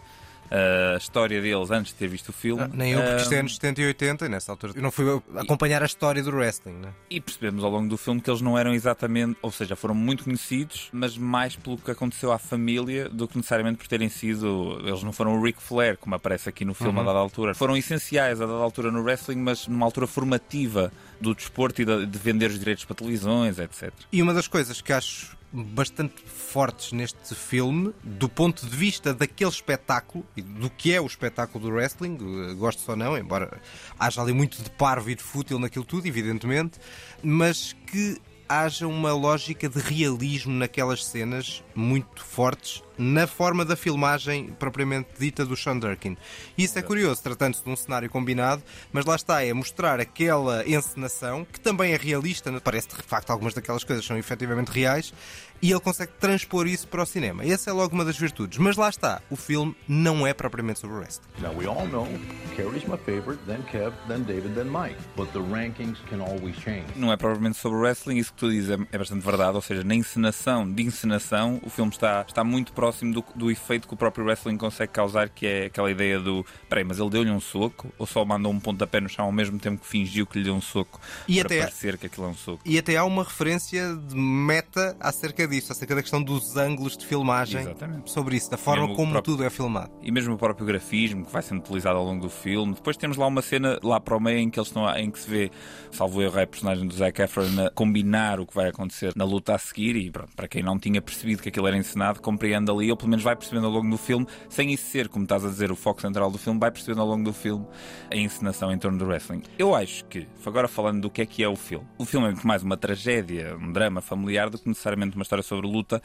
S2: a história deles antes de ter visto o filme. Ah,
S1: nem eu, porque isto é anos 70 e 80, e nessa altura eu não fui acompanhar a história do wrestling. Né?
S2: E percebemos ao longo do filme que eles não eram exatamente, ou seja, foram muito conhecidos, mas mais pelo que aconteceu à família do que necessariamente por terem sido. Eles não foram o Ric Flair, como aparece aqui no filme uhum. a dada altura. Foram essenciais a dada altura no wrestling, mas numa altura formativa do desporto e de vender os direitos para televisões, etc.
S1: E uma das coisas que acho bastante fortes neste filme, do ponto de vista daquele espetáculo e do que é o espetáculo do wrestling, gosto ou não, embora haja ali muito de parvo e de fútil naquilo tudo, evidentemente, mas que haja uma lógica de realismo naquelas cenas muito fortes na forma da filmagem propriamente dita do Sean Durkin. Isso é curioso, tratando-se de um cenário combinado, mas lá está, é mostrar aquela encenação que também é realista, parece de facto algumas daquelas coisas são efetivamente reais, e ele consegue transpor isso para o cinema. Essa é logo uma das virtudes. Mas lá está, o filme não é propriamente sobre wrestling. Now we all know Kerry's my favorite, then Kev, then David, then Mike. But the rankings
S2: can always change. Não é propriamente sobre wrestling, isso que tu dizes é, é bastante verdade, ou seja, na encenação de encenação, o filme está, está muito próximo próximo do, do efeito que o próprio wrestling consegue causar, que é aquela ideia do peraí, mas ele deu-lhe um soco ou só mandou um pontapé no chão ao mesmo tempo que fingiu que lhe deu um soco e para até, parecer que aquilo é um soco.
S1: E até há uma referência de meta acerca disso, acerca da questão dos ângulos de filmagem Exatamente. sobre isso, da forma como próprio, tudo é filmado.
S2: E mesmo o próprio grafismo que vai sendo utilizado ao longo do filme. Depois temos lá uma cena lá para o meio em que eles estão em que se vê, salvo erro, é a personagem do Zac Efron a combinar o que vai acontecer na luta a seguir e pronto, para quem não tinha percebido que aquilo era encenado, compreende ali, ou pelo menos vai percebendo ao longo do filme, sem isso ser, como estás a dizer, o foco central do filme, vai percebendo ao longo do filme a encenação em torno do wrestling. Eu acho que, agora falando do que é que é o filme, o filme é muito mais uma tragédia, um drama familiar do que necessariamente uma história sobre luta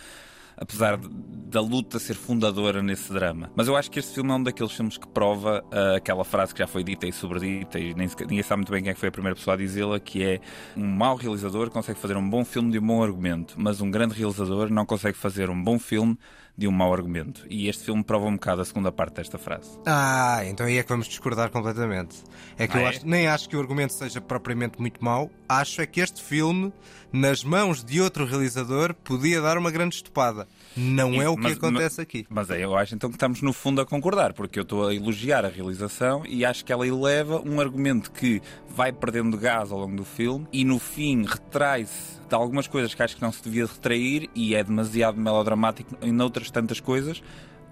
S2: apesar da luta ser fundadora nesse drama. Mas eu acho que este filme é um daqueles filmes que prova uh, aquela frase que já foi dita e sobredita, e nem, ninguém sabe muito bem quem é que foi a primeira pessoa a dizê-la, que é um mau realizador consegue fazer um bom filme de um bom argumento, mas um grande realizador não consegue fazer um bom filme de um mau argumento. E este filme prova um bocado a segunda parte desta frase.
S1: Ah, então aí é que vamos discordar completamente. É que ah, eu é? Acho, nem acho que o argumento seja propriamente muito mau, acho é que este filme, nas mãos de outro realizador, podia dar uma grande estupada. Não
S2: E-
S1: é o que
S2: mas-
S1: acontece
S2: mas-
S1: aqui.
S2: Mas é, eu acho então que estamos no fundo a concordar, porque eu estou a elogiar a realização e acho que ela eleva um argumento que vai perdendo gás ao longo do filme e no fim retrai-se de algumas coisas que acho que não se devia retrair e é demasiado melodramático em outras tantas coisas.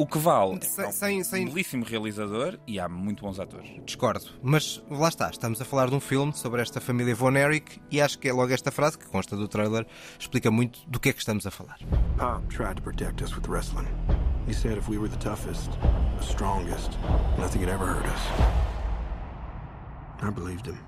S2: O que vale é
S1: Sem-
S2: que é um
S1: sem- sem-
S2: belíssimo realizador e há muito bons atores.
S1: Discordo. Mas lá está, estamos a falar de um filme sobre esta família Von Erich e acho que é logo esta frase, que consta do trailer, explica muito do que é que estamos a falar.
S9: Pop tried to protect us with wrestling. He said if we were the toughest, the strongest, nothing could ever hurt us. I believed him.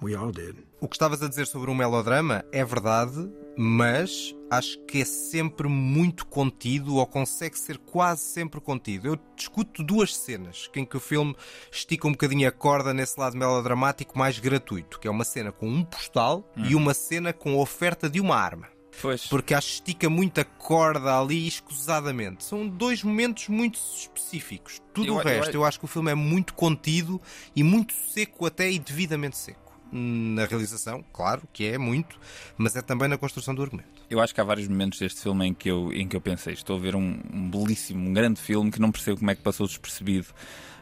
S9: We all did.
S1: O que estavas a dizer sobre um melodrama é verdade, mas acho que é sempre muito contido ou consegue ser quase sempre contido. Eu discuto duas cenas em que o filme estica um bocadinho a corda nesse lado melodramático mais gratuito, que é uma cena com um postal e uma cena com a oferta de uma arma.
S2: Pois.
S1: Porque acho que estica muito a corda ali escusadamente. São dois momentos muito específicos. Tudo
S2: Eu-
S1: o
S2: eu-
S1: resto, eu acho que o filme é muito contido e muito seco até e devidamente seco. Na realização, claro que é muito, mas é também na construção do argumento.
S2: Eu acho que há vários momentos deste filme em que eu, em que eu pensei, estou a ver um, um belíssimo, um grande filme que não percebo como é que passou despercebido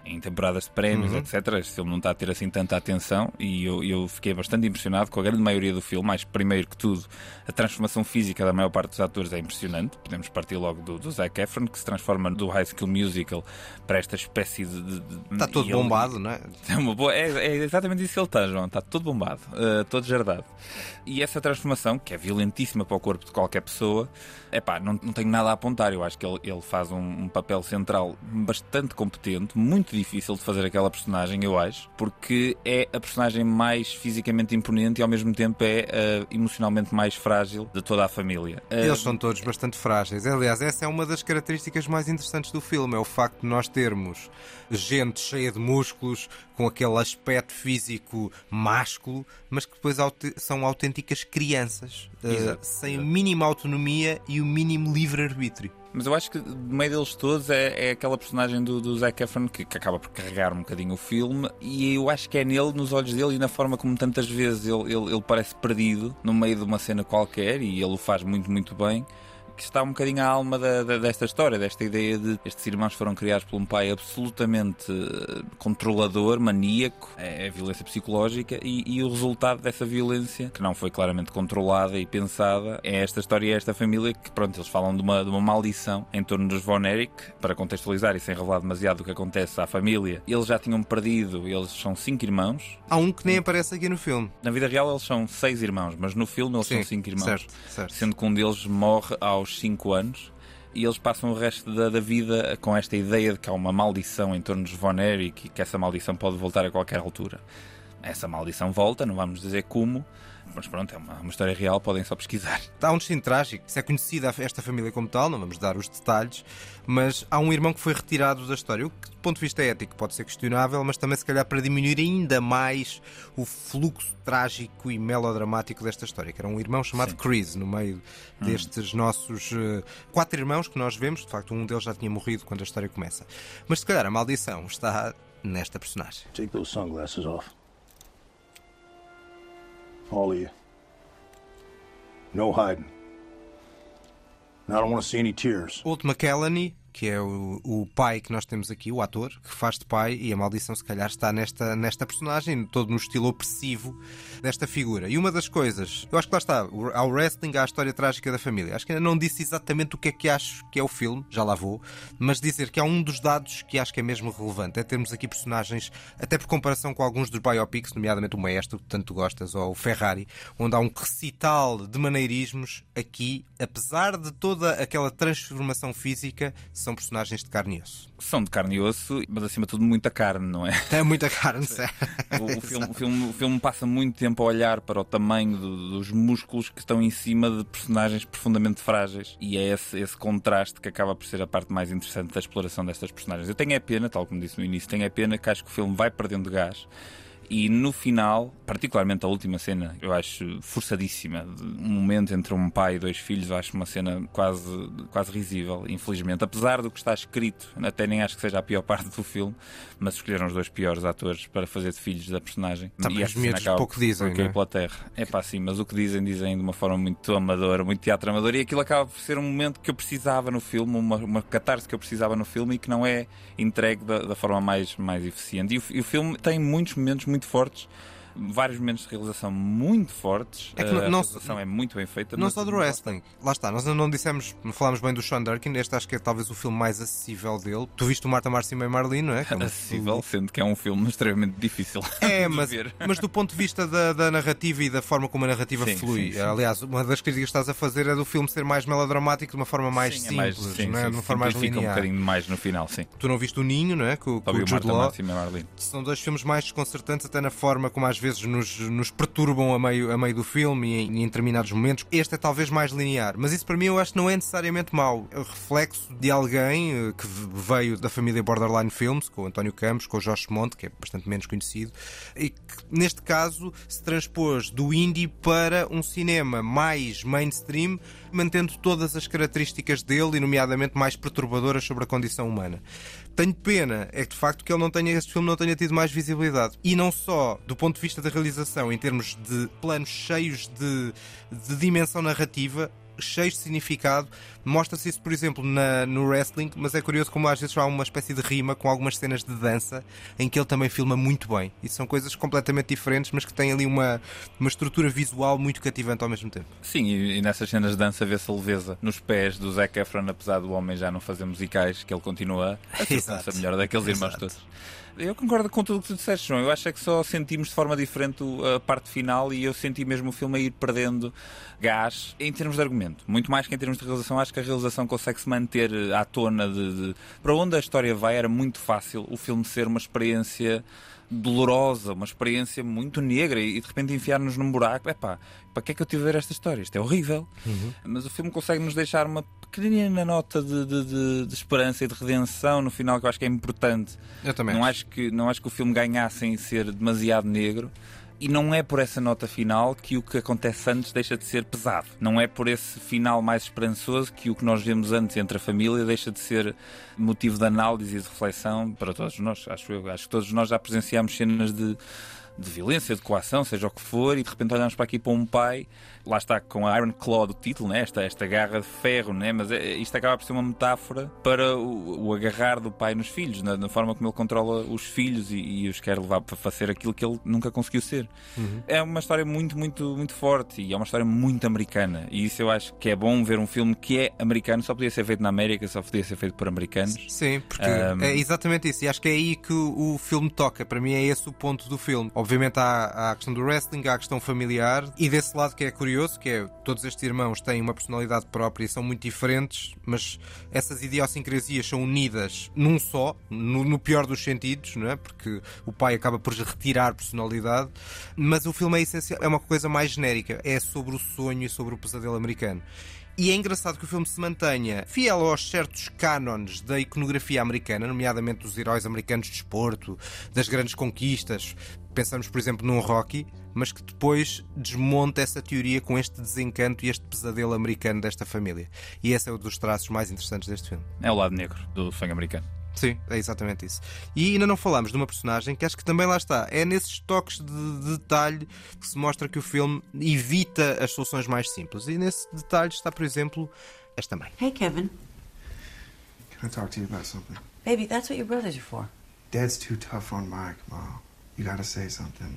S2: em temporadas de prémios,
S1: Uhum.
S2: etc. Este filme não está a ter assim tanta atenção e eu, eu fiquei bastante impressionado com a grande maioria do filme. Mais primeiro que tudo, a transformação física da maior parte dos atores é impressionante. Podemos partir logo do, do Zac Efron, que se transforma do High School Musical para esta espécie de. de- de-
S1: Está todo
S2: ele-
S1: bombado, não é?
S2: é, boa- é- é exatamente isso que ele está, João. Está todo bombado, eh, todo jardado. E essa transformação, que é violentíssima para o corpo de qualquer pessoa, é pá, não, não tenho nada a apontar. Eu acho que ele, ele faz um, um papel central bastante competente, muito difícil de fazer aquela personagem, eu acho, porque é a personagem mais fisicamente imponente e ao mesmo tempo é eh, emocionalmente mais frágil de toda a família. Eh,
S1: Eles são todos bastante frágeis. Aliás, essa é uma das características mais interessantes do filme: é o facto de nós termos gente cheia de músculos, com aquele aspecto físico másculo, mas que depois são autênticas crianças, eh,
S2: Exato,
S1: sem
S2: exato.
S1: mínima autonomia e o mínimo livre-arbítrio.
S2: Mas eu acho que no meio deles todos é, é aquela personagem do, do Zac Efron que, que acaba por carregar um bocadinho o filme e eu acho que é nele, nos olhos dele e na forma como tantas vezes ele, ele, ele parece perdido no meio de uma cena qualquer e ele o faz muito, muito bem. Que está um bocadinho a alma da- da- desta história, desta ideia de estes irmãos foram criados por um pai absolutamente eh, controlador, maníaco, é, é violência psicológica e, e o resultado dessa violência, que não foi claramente controlada e pensada, é esta história e esta família que, pronto, eles falam de uma, de uma maldição em torno dos Von Erich, para contextualizar e sem revelar demasiado o que acontece à família. Eles já tinham perdido, eles são cinco irmãos.
S1: Há um que nem aparece aqui no filme.
S2: Na vida real eles são seis irmãos, mas no filme eles
S1: Sim,
S2: são cinco irmãos.
S1: certo, certo.
S2: Sendo que um deles morre aos cinco anos. E eles passam o resto da, da vida com esta ideia de que há uma maldição em torno dos Von Erich e que essa maldição pode voltar a qualquer altura. Essa maldição volta, não vamos dizer como, mas pronto, é uma, uma história real, podem só pesquisar.
S1: Há um destino trágico. Se é conhecida esta família como tal, não vamos dar os detalhes, mas há um irmão que foi retirado da história. O que, do ponto de vista ético, pode ser questionável, mas também, se calhar, para diminuir ainda mais o fluxo trágico e melodramático desta história, que era um irmão chamado
S2: Sim.
S1: Chris, no meio destes nossos eh, quatro irmãos que nós vemos. De facto, um deles já tinha morrido quando a história começa. Mas, se calhar, a maldição está nesta personagem.
S9: Take those sunglasses off. All of you. No hiding. I don't want to see any tears.
S1: McElhenney, que é o, o pai que nós temos aqui, o ator, que faz de pai, e a maldição se calhar está nesta, nesta personagem, todo no estilo opressivo desta figura. E uma das coisas, eu acho que lá está, ao wrestling, a história trágica da família. Acho que ainda não disse exatamente o que é que acho que é o filme, já lá vou, mas dizer que há um dos dados que acho que é mesmo relevante, é termos aqui personagens, até por comparação com alguns dos biopics, nomeadamente o Maestro, que tanto gostas, ou o Ferrari, onde há um recital de maneirismos, aqui, apesar de toda aquela transformação física, são personagens de carne e osso.
S2: São de carne e osso, mas acima de tudo muita carne, não é?
S1: Tem muita carne, sério.
S2: O, o filme, o filme- o filme passa muito tempo a olhar para o tamanho do- dos músculos que estão em cima de personagens profundamente frágeis e é esse, esse contraste que acaba por ser a parte mais interessante da exploração destas personagens. Eu tenho a pena, tal como disse no início, tenho a pena que acho que o filme vai perdendo gás E no final, particularmente a última cena, eu acho forçadíssima. Um momento entre um pai e dois filhos, eu acho uma cena quase, quase risível, infelizmente. Apesar do que está escrito, até nem acho que seja a pior parte do filme, mas escolheram os dois piores atores para fazer de filhos da personagem.
S1: Tá, e os miúdos pouco dizem,
S2: porque
S1: é?
S2: pela terra. É pá, sim, mas o que dizem, dizem de uma forma muito amadora, muito teatro amador, e aquilo acaba por ser um momento que eu precisava no filme, uma, uma catarse que eu precisava no filme e que não é entregue da, da forma mais, mais eficiente. E o, e o filme tem muitos momentos muito fortes vários momentos de realização muito fortes. É que não, a realização é muito bem feita.
S1: Não só do wrestling. Lá está, nós não dissemos, não falámos bem do Sean Durkin, este acho que é talvez o filme mais acessível dele. Tu viste o Marta Marcia e Marlene, não é?
S2: é acessível, sendo que é um filme extremamente difícil.
S1: É, mas, mas do ponto de vista da, da, narrativa e da forma como a narrativa sim, flui. Sim, sim. Aliás, uma das críticas que estás a fazer é do filme ser mais melodramático de uma forma mais sim, simples, é mais, sim, não é? de uma forma mais linear.
S2: um bocadinho mais no final, sim.
S1: Tu não viste o Ninho, não é? Com,
S2: com o Jude Law.
S1: São dois filmes mais desconcertantes até na forma como às vezes nos, nos nos perturbam a meio, a meio do filme e em, em, determinados momentos. Este é talvez mais linear, mas isso para mim eu acho que não é necessariamente mau. É reflexo de alguém eh, que veio da família Borderline Films, com o António Campos, com o Josh Monte, que é bastante menos conhecido, e que neste caso se transpôs do indie para um cinema mais mainstream, mantendo todas as características dele, e nomeadamente mais perturbadoras sobre a condição humana. Tenho pena é que de facto que ele não tenha, este filme não tenha tido mais visibilidade. E não só do ponto de vista da realização, em termos de planos cheios de, de dimensão narrativa, cheios de significado. Mostra-se isso, por exemplo, na, no wrestling, mas é curioso como às vezes há uma espécie de rima com algumas cenas de dança em que ele também filma muito bem. E são coisas completamente diferentes, mas que têm ali uma, uma estrutura visual muito cativante ao mesmo tempo.
S2: Sim, e, e nessas cenas de dança vê-se a leveza nos pés do Zac Efron, apesar do homem já não fazer musicais, que ele continua a ser melhor daqueles irmãos todos. Eu concordo com tudo o que tu disseste, João. Eu acho é que só sentimos de forma diferente a parte final e eu senti mesmo o filme a ir perdendo gás em termos de argumento. Muito mais que em termos de realização, acho que a realização consegue se manter à tona de, de... Para onde a história vai era muito fácil o filme ser uma experiência dolorosa, uma experiência muito negra e de repente enfiar-nos num buraco. É pá, para que é que eu tive a ver esta história? Isto é horrível. Uhum. Mas o filme consegue nos deixar uma pequenina nota de, de, de, de, esperança e de redenção no final que eu acho que é importante.
S1: Eu também.
S2: Não
S1: acho,
S2: acho que, não acho que o filme ganhasse em ser demasiado negro. E não é por essa nota final que o que acontece antes deixa de ser pesado. Não é por esse final mais esperançoso que o que nós vemos antes entre a família deixa de ser motivo de análise e de reflexão para todos nós. Acho eu. Acho que todos nós já presenciamos cenas de de violência, de coação, seja o que for, e de repente olhamos para aqui para um pai, lá está com a Iron Claw do título, né? esta, esta garra de ferro, né? mas é, isto acaba por ser uma metáfora para o, o agarrar do pai nos filhos, na, na, forma como ele controla os filhos e, e, os quer levar para fazer aquilo que ele nunca conseguiu ser. Uhum. É uma história muito, muito, muito forte e é uma história muito americana. E isso eu acho que é bom ver um filme que é americano, só podia ser feito na América, só podia ser feito por americanos.
S1: Sim, porque um... é exatamente isso. E acho que é aí que o, o filme toca. Para mim é esse o ponto do filme Obviamente há, há, a questão do wrestling, há a questão familiar e desse lado que é curioso, que é todos estes irmãos têm uma personalidade própria e são muito diferentes, mas essas idiosincrasias são unidas num só, no, no pior dos sentidos, não é? Porque o pai acaba por retirar personalidade, mas o filme é essencial, é uma coisa mais genérica, é sobre o sonho e sobre o pesadelo americano. E é engraçado que o filme se mantenha fiel aos certos cânones da iconografia americana, nomeadamente dos heróis americanos de desporto, das grandes conquistas. Pensamos, por exemplo, num Rocky, mas que depois desmonta essa teoria com este desencanto e este pesadelo americano desta família. E esse é um dos traços mais interessantes deste filme.
S2: É o lado negro do sonho americano.
S1: Sim, é exatamente isso. E ainda não falamos de uma personagem que acho que também lá está. É nesses toques de detalhe que se mostra que o filme evita as soluções mais simples. E nesse detalhe está, por exemplo, esta mãe.
S10: Hey, Kevin.
S9: Can I talk to you about something?
S10: Baby, that's what your brothers are for.
S9: Dad's too tough on Mike, Mom. You gotta say something.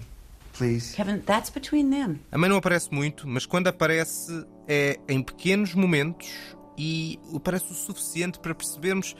S9: Please.
S10: Kevin, that's between them.
S1: A mãe não aparece muito, mas quando aparece é em pequenos momentos e parece o suficiente para percebermos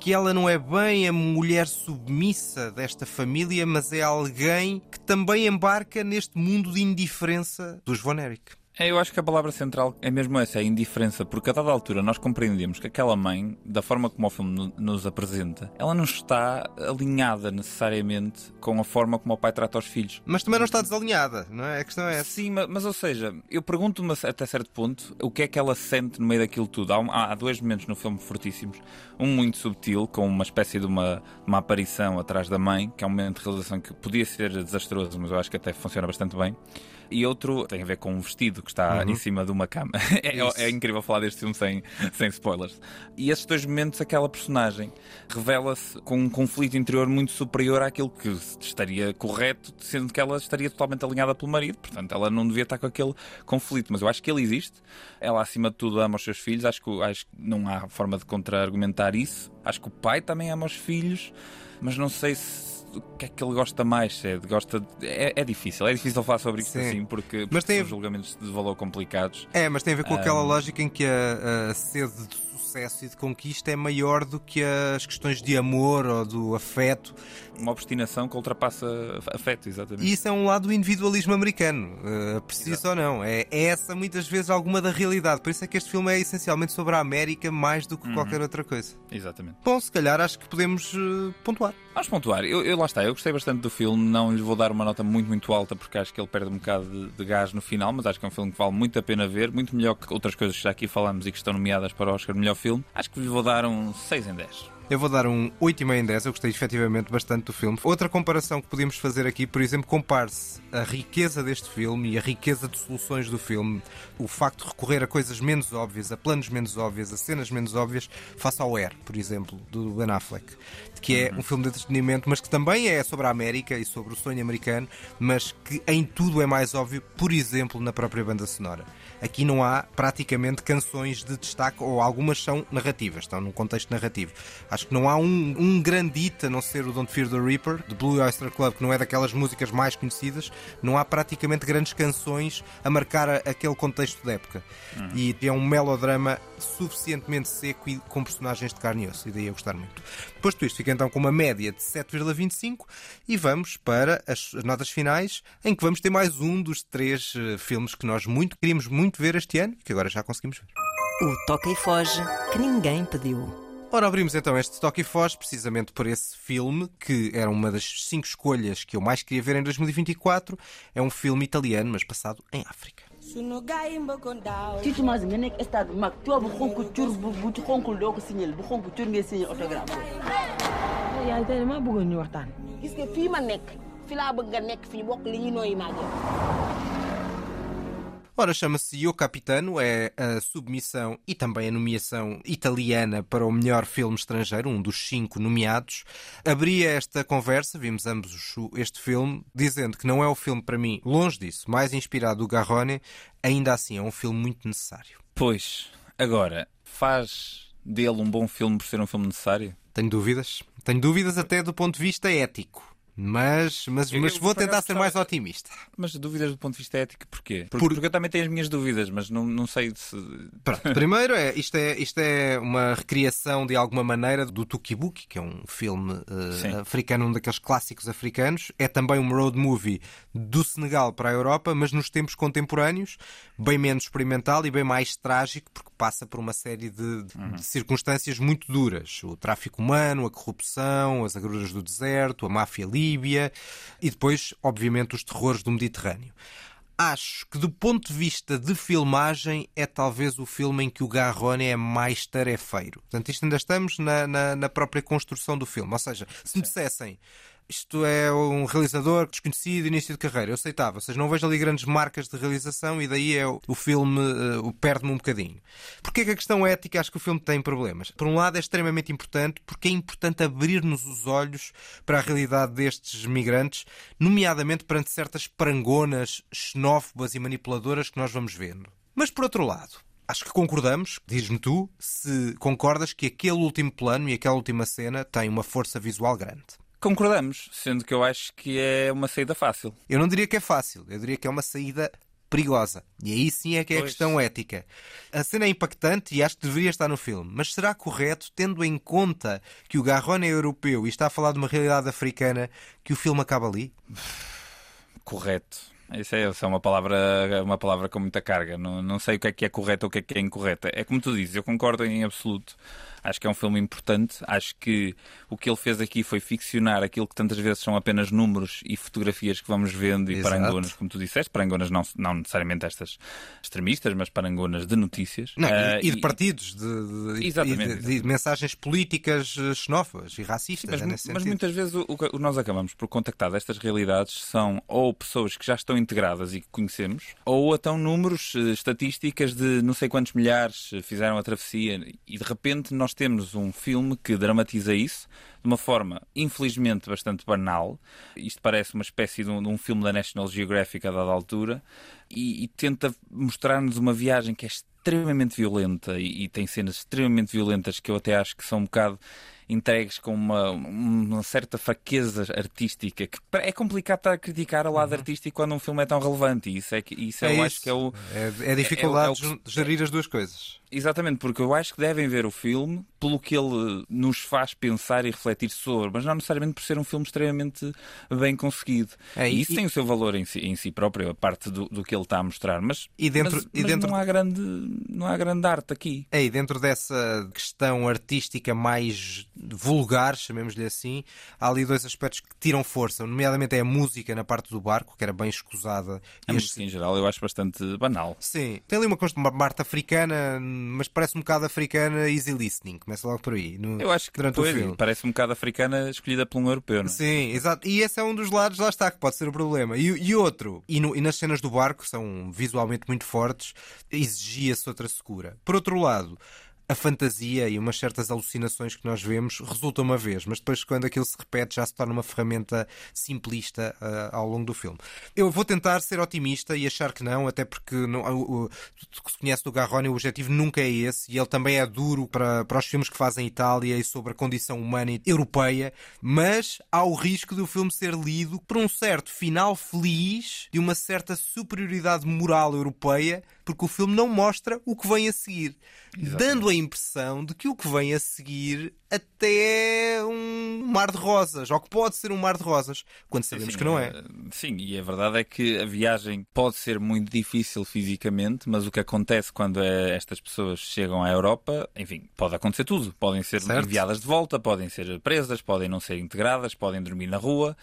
S1: que ela não é bem a mulher submissa desta família, mas é alguém que também embarca neste mundo de indiferença dos Von Erich.
S2: É, eu acho que a palavra central é mesmo essa, é a indiferença, porque a dada altura nós compreendemos que aquela mãe, da forma como o filme nos apresenta, ela não está alinhada necessariamente com a forma como o pai trata os filhos.
S1: Mas também não está desalinhada, não é? A questão é essa.
S2: Sim, mas, mas ou seja, eu pergunto-me até certo ponto o que é que ela sente no meio daquilo tudo. Há, há dois momentos no filme fortíssimos. Um muito subtil, com uma espécie de uma, uma aparição atrás da mãe, que é um momento de realização que podia ser desastroso, mas eu acho que até funciona bastante bem e outro tem a ver com um vestido que está uhum. em cima de uma cama. é, é, incrível falar deste filme sem, sem spoilers. E esses dois momentos, aquela personagem revela-se com um conflito interior muito superior àquilo que estaria correto, sendo que ela estaria totalmente alinhada pelo marido, portanto ela não devia estar com aquele conflito. Mas eu acho que ele existe. Ela, acima de tudo, ama os seus filhos. Acho que, acho que não há forma de contra-argumentar isso. Acho que o pai também ama os filhos, mas não sei se o que é que ele gosta mais, é, gosta de, é, é, difícil, é difícil falar sobre isso Sim. assim, porque, porque mas tem... são julgamentos de valor complicados.
S1: É, mas tem a ver com um... aquela lógica em que a, a sede de sucesso e de conquista é maior do que as questões de amor ou do afeto.
S2: Uma obstinação que ultrapassa afeto, exatamente.
S1: E isso é um lado do individualismo americano, uh, preciso ou não. É, é, essa muitas vezes alguma da realidade. Por isso é que este filme é essencialmente sobre a América mais do que uhum. qualquer outra coisa.
S2: Exatamente.
S1: Bom, se calhar acho que podemos uh, pontuar.
S2: Vamos pontuar. Eu, eu, lá está, eu gostei bastante do filme. Não lhe vou dar uma nota muito, muito alta porque acho que ele perde um bocado de, de, gás no final, mas acho que é um filme que vale muito a pena ver. Muito melhor que outras coisas que já aqui falamos e que estão nomeadas para o Oscar Melhor Filme. Acho que lhe vou dar um 6 em 10.
S1: Eu vou dar um 8,5 em 10. Eu gostei efetivamente bastante do filme. Outra comparação que podemos fazer aqui, por exemplo, compare-se a riqueza deste filme e a riqueza de soluções do filme, o facto de recorrer a coisas menos óbvias, a planos menos óbvios, a cenas menos óbvias, face ao Air, por exemplo, do Ben Affleck, que é um filme de entretenimento, mas que também é sobre a América e sobre o sonho americano, mas que em tudo é mais óbvio, por exemplo, na própria banda sonora. Aqui não há praticamente canções de destaque, ou algumas são narrativas, estão num contexto narrativo. Acho que não há um, um grande hit, a não ser o Don't Fear the Reaper, de Blue Oyster Club, que não é daquelas músicas mais conhecidas, não há praticamente grandes canções a marcar aquele contexto da época. Uhum. E é um melodrama suficientemente seco e com personagens de carne e osso, e daí eu gostar muito. Depois isto, fica então com uma média de 7,25 e vamos para as notas finais, em que vamos ter mais um dos três uh, filmes que nós muito queríamos muito ver este ano e que agora já conseguimos ver.
S3: O Toca e Foge que ninguém pediu.
S1: Ora, abrimos então este Toque e Foz precisamente por esse filme, que era uma das cinco escolhas que eu mais queria ver em 2024. É um filme italiano, mas passado em África.
S11: sunu gaay mbëkkoon daaw. ci semence nga nekk stade bu mag coow bu xonk cur bu bu xonkul doo ko signé bu xonk cur ngay signé autographe. yaay tey dama bëggoon ñu waxtaan. gis nga fii ma nekk fii laa bëgg nekk fii ñu bokk li ñu
S1: Ora, chama-se Io Capitano, é a submissão e também a nomeação italiana para o melhor filme estrangeiro, um dos cinco nomeados. Abria esta conversa, vimos ambos este filme, dizendo que não é o filme para mim, longe disso, mais inspirado do Garrone, ainda assim é um filme muito necessário.
S2: Pois, agora, faz dele um bom filme por ser um filme necessário?
S1: Tenho dúvidas. Tenho dúvidas até do ponto de vista ético. Mas, mas, mas vou tentar ser mais otimista.
S2: Mas dúvidas do ponto de vista ético, porquê? Porque, porque eu também tenho as minhas dúvidas, mas não, não sei se.
S1: Pronto, primeiro, é, isto, é, isto é uma recriação de alguma maneira do Tukibuki, que é um filme uh, africano, um daqueles clássicos africanos. É também um road movie do Senegal para a Europa, mas nos tempos contemporâneos, bem menos experimental e bem mais trágico, porque passa por uma série de, de, uhum. de circunstâncias muito duras: o tráfico humano, a corrupção, as agruras do deserto, a máfia Líbia e depois, obviamente, os terrores do Mediterrâneo. Acho que, do ponto de vista de filmagem, é talvez o filme em que o Garrone é mais tarefeiro. Portanto, isto ainda estamos na, na, na própria construção do filme. Ou seja, se me dissessem isto é um realizador desconhecido, início de carreira. Eu aceitava. Seja, não vejo ali grandes marcas de realização e daí é o, o filme uh, perde-me um bocadinho. Porquê que a questão ética acho que o filme tem problemas? Por um lado é extremamente importante porque é importante abrir-nos os olhos para a realidade destes migrantes, nomeadamente perante certas parangonas xenófobas e manipuladoras que nós vamos vendo. Mas por outro lado, Acho que concordamos, diz-me tu, se concordas que aquele último plano e aquela última cena têm uma força visual grande.
S2: Concordamos, sendo que eu acho que é uma saída fácil.
S1: Eu não diria que é fácil, eu diria que é uma saída perigosa. E aí sim é que é a questão ética. A cena é impactante e acho que deveria estar no filme, mas será correto, tendo em conta que o Garrone é europeu e está a falar de uma realidade africana, que o filme acaba ali?
S2: Correto. Isso é, isso é uma palavra, uma palavra com muita carga. Não, não sei o que é que é correto ou o que é que é incorreto. É como tu dizes, eu concordo em absoluto. Acho que é um filme importante. Acho que o que ele fez aqui foi ficcionar aquilo que tantas vezes são apenas números e fotografias que vamos vendo e
S1: Exato.
S2: parangonas, como tu disseste. Parangonas não, não necessariamente estas extremistas, mas parangonas de notícias.
S1: Não,
S2: Ah,
S1: e, e de partidos, de, de-
S2: Exatamente,
S1: e de- de mensagens políticas eh, xenófobas e racistas.
S2: Mas,
S1: é
S2: mas muitas vezes o, o que nós acabamos por contactar destas realidades são ou pessoas que já estão integradas e que conhecemos, ou então números, eh, estatísticas de não sei quantos milhares eh, fizeram a travessia e de repente nós temos um filme que dramatiza isso de uma forma infelizmente bastante banal. Isto parece uma espécie de um, de um filme da National Geographic a dada altura e, e tenta mostrar-nos uma viagem que é extremamente violenta e, e tem cenas extremamente violentas que eu até acho que são um bocado entregues com uma, uma certa fraqueza artística que é complicado estar a criticar o lado artístico quando um filme é tão relevante e isso é que isso
S1: É
S2: eu
S1: isso.
S2: acho que é o
S1: É, é dificuldade
S2: é o-
S1: de jun- gerir as duas coisas.
S2: Exatamente, porque eu acho que devem ver o filme pelo que ele nos faz pensar e refletir sobre, mas não necessariamente por ser um filme extremamente bem conseguido.
S1: É,
S2: e
S1: e-
S2: isso tem o seu valor em si, em si próprio, a parte do, do que ele está a mostrar, mas,
S1: E dentro-
S2: mas,
S1: e
S2: mas
S1: dentro-
S2: não, há grande, não há grande arte aqui.
S1: É, e dentro dessa questão artística mais vulgar, chamemos-lhe assim, há ali dois aspectos que tiram força, nomeadamente é a música na parte do barco, que era bem escusada.
S2: A
S1: e
S2: música em geral eu acho bastante banal.
S1: Sim, tem ali uma coisa, uma parte africana, mas parece um bocado africana easy listening, começa logo por aí. no-
S2: Eu acho que
S1: durante o
S2: depois
S1: filme.
S2: parece um bocado africana escolhida por um europeu, não é?
S1: Sim, exato. E esse é um dos lados, lá está, que pode ser o problema. E, e outro, e, no- e nas cenas do barco, são visualmente muito fortes, exigia-se outra secura. Por outro lado, a fantasia e umas certas alucinações que nós vemos resultam uma vez, mas depois, quando aquilo se repete, já se torna uma ferramenta simplista ah, ao longo do filme. Eu vou tentar ser otimista e achar que não, até porque não, o, o, que se conhece do Garrone, o objetivo nunca é esse, e ele também é duro para, para os filmes que fazem Itália e sobre a condição humana europeia, mas há o risco do filme ser lido por um certo final feliz de uma certa superioridade moral europeia, porque o filme não mostra o que vem a seguir, dando a impressão de que o que vem a seguir até é um mar de rosas, ou que pode ser um mar de rosas, quando sabemos
S2: Sim,
S1: que não é.
S2: eh, Sim, e a verdade é que a viagem pode ser muito difícil fisicamente, mas o que acontece quando eh, estas pessoas chegam à Europa, enfim, pode acontecer tudo. Podem ser
S1: Certo.
S2: enviadas de volta, podem ser presas, podem não ser integradas, podem dormir na rua.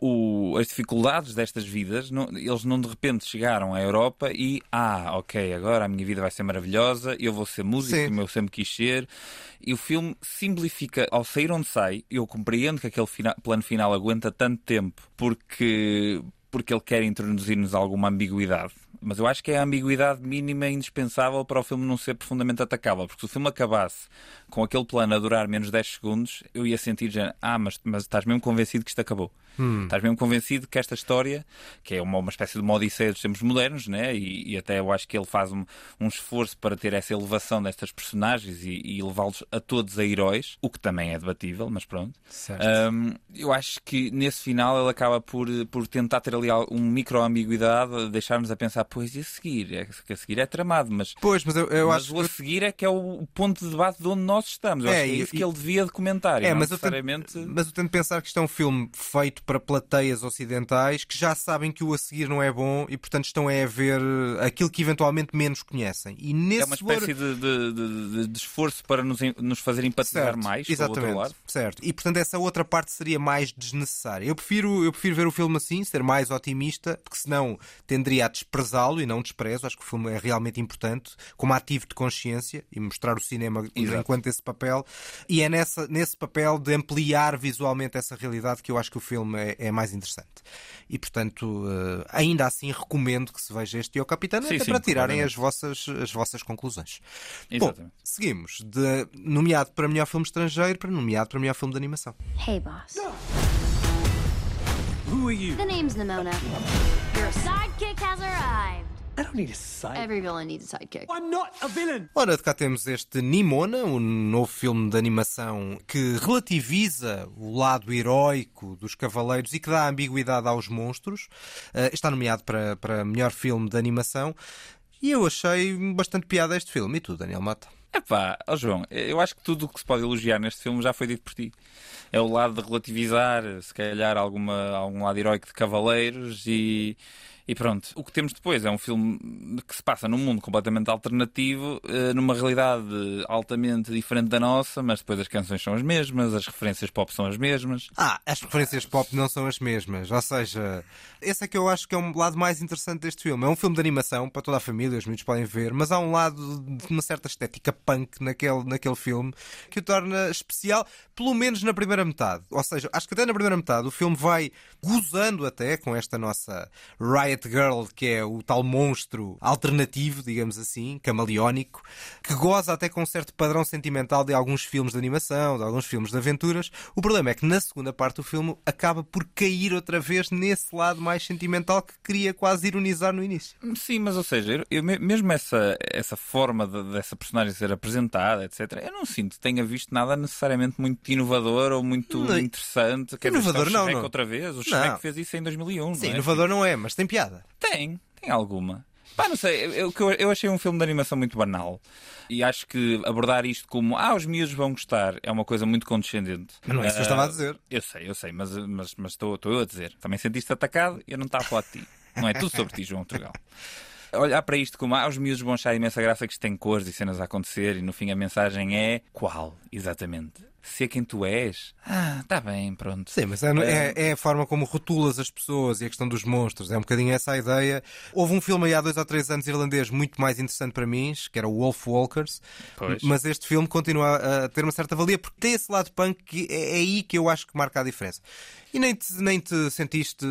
S2: O- as dificuldades destas vidas, não- eles não de repente chegaram à Europa e, ah, ok, agora a minha vida vai ser maravilhosa, eu vou ser músico,
S1: Sim.
S2: eu sempre quis ser. E o filme simplifica, ao sair onde sai, eu compreendo que aquele fina- plano final aguenta tanto tempo porque, porque ele quer introduzir-nos alguma ambiguidade. Mas eu acho que é a ambiguidade mínima indispensável para o filme não ser profundamente atacável. Porque se o filme acabasse com aquele plano a durar menos 10 segundos, eu ia sentir já, ah, mas, mas estás mesmo convencido que isto acabou. Estás mesmo convencido que esta história, que é uma, uma espécie de uma odisseia dos tempos modernos, né? e, e até eu acho que ele faz um, um esforço para ter essa elevação destas personagens e, e levá-los a todos a heróis, o que também é debatível, mas pronto. Um, eu acho que nesse final ele acaba por, por tentar ter ali al- um micro-ambiguidade, deixar-nos a pensar, pois e a seguir? É, que a seguir é tramado, mas,
S1: Pois, mas eu, eu
S2: mas
S1: acho
S2: o a seguir é que é o ponto de debate de onde nós estamos. Eu
S1: É,
S2: acho que é
S1: e-
S2: isso que ele devia de comentar. e
S1: É, mas eu, tento,
S2: necessariamente...
S1: mas eu tento pensar que isto é um filme feito para plateias ocidentais que já sabem que o a seguir não é bom e, portanto, estão a ver aquilo que eventualmente menos conhecem. E nesse
S2: É uma espécie de, de- de- de esforço para nos, nos fazer empatizar
S1: Certo,
S2: mais o
S1: exatamente, certo. E portanto essa outra parte seria mais desnecessária. Eu prefiro, eu prefiro ver o filme assim, ser mais otimista, porque senão tenderia a desprezá-lo e não desprezo. Acho que o filme é realmente importante, como ativo de consciência e mostrar o cinema
S2: Exato.
S1: enquanto esse papel. E é nessa, nesse papel de ampliar visualmente essa realidade que eu acho que o filme é, é mais interessante. E portanto, eh, ainda assim recomendo que se veja este Io Capitano
S2: Sim,
S1: até
S2: sim,
S1: para tirarem as vossas, as vossas conclusões.
S2: Exatamente.
S1: Bom, seguimos de nomeado para melhor filme estrangeiro para nomeado para melhor filme de animação.
S12: Hey, boss.
S13: Who are you?
S12: The name's Nimona. Your sidekick has arrived.
S13: I don't need a side.
S12: Every villain needs a sidekick.
S1: Ora, de cá temos este Nimona, um novo filme de animação que relativiza o lado heroico dos cavaleiros e que dá ambiguidade aos monstros. Eh, está nomeado para, para melhor filme de animação. E eu achei bastante piada este filme. E tu, Daniel Mata?
S2: Epá, ó João, eu acho que tudo o que se pode elogiar neste filme já foi dito por ti. É o lado de relativizar, se calhar, alguma, algum lado heroico de cavaleiros e, E pronto, o que temos depois é um filme que se passa num mundo completamente alternativo, eh, numa realidade altamente diferente da nossa, mas depois as canções são as mesmas, as referências pop são as mesmas.
S1: Ah, as referências pop não são as mesmas. Ou seja, esse é que eu acho que é um lado mais interessante deste filme. É um filme de animação para toda a família, os miúdos podem ver, mas há um lado de uma certa estética punk naquele, naquele filme que o torna especial, pelo menos na primeira metade. Ou seja, acho que até na primeira metade o filme vai gozando até com esta nossa Riot Girl, que é o tal monstro alternativo, digamos assim, camaleónico, que goza até com um certo padrão sentimental de alguns filmes de animação, de alguns filmes de aventuras. O problema é que na segunda parte do filme acaba por cair outra vez nesse lado mais sentimental que queria quase ironizar no início.
S2: Sim, mas ou seja, eu, mesmo essa, essa forma de, dessa personagem ser apresentada, etc., eu não sinto que tenha visto nada necessariamente muito inovador ou muito não, interessante. Quer
S1: inovador
S2: dizer,
S1: não, não.
S2: outra vez. O Shrek fez isso em 2001.
S1: Sim,
S2: não é?
S1: inovador não é, mas tem piada.
S2: Tem, tem alguma. Pá, não sei, eu, eu, achei um filme de animação muito banal. E acho que abordar isto como ah, os miúdos vão gostar é uma coisa muito condescendente.
S1: Mas não é isso que eu estava a dizer.
S2: Eu sei, eu sei, mas, mas, mas estou, estou eu a dizer. Também sentiste atacado e eu não estava a falar de ti. Não é tudo sobre ti, João Trugal. Olhar para isto como ah, os miúdos vão achar imensa graça que isto tem cores e cenas a acontecer e no fim a mensagem é qual, exatamente? Ser quem tu és. Ah, está bem, pronto.
S1: Sim, mas é, é, é, a forma como rotulas as pessoas e a questão dos monstros. É um bocadinho essa a ideia. Houve um filme aí há dois ou três anos irlandês muito mais interessante para mim, que era o Wolf Walkers.
S2: Pois.
S1: Mas este filme continua a ter uma certa valia porque tem esse lado punk que é, é aí que eu acho que marca a diferença. E nem te, nem te sentiste,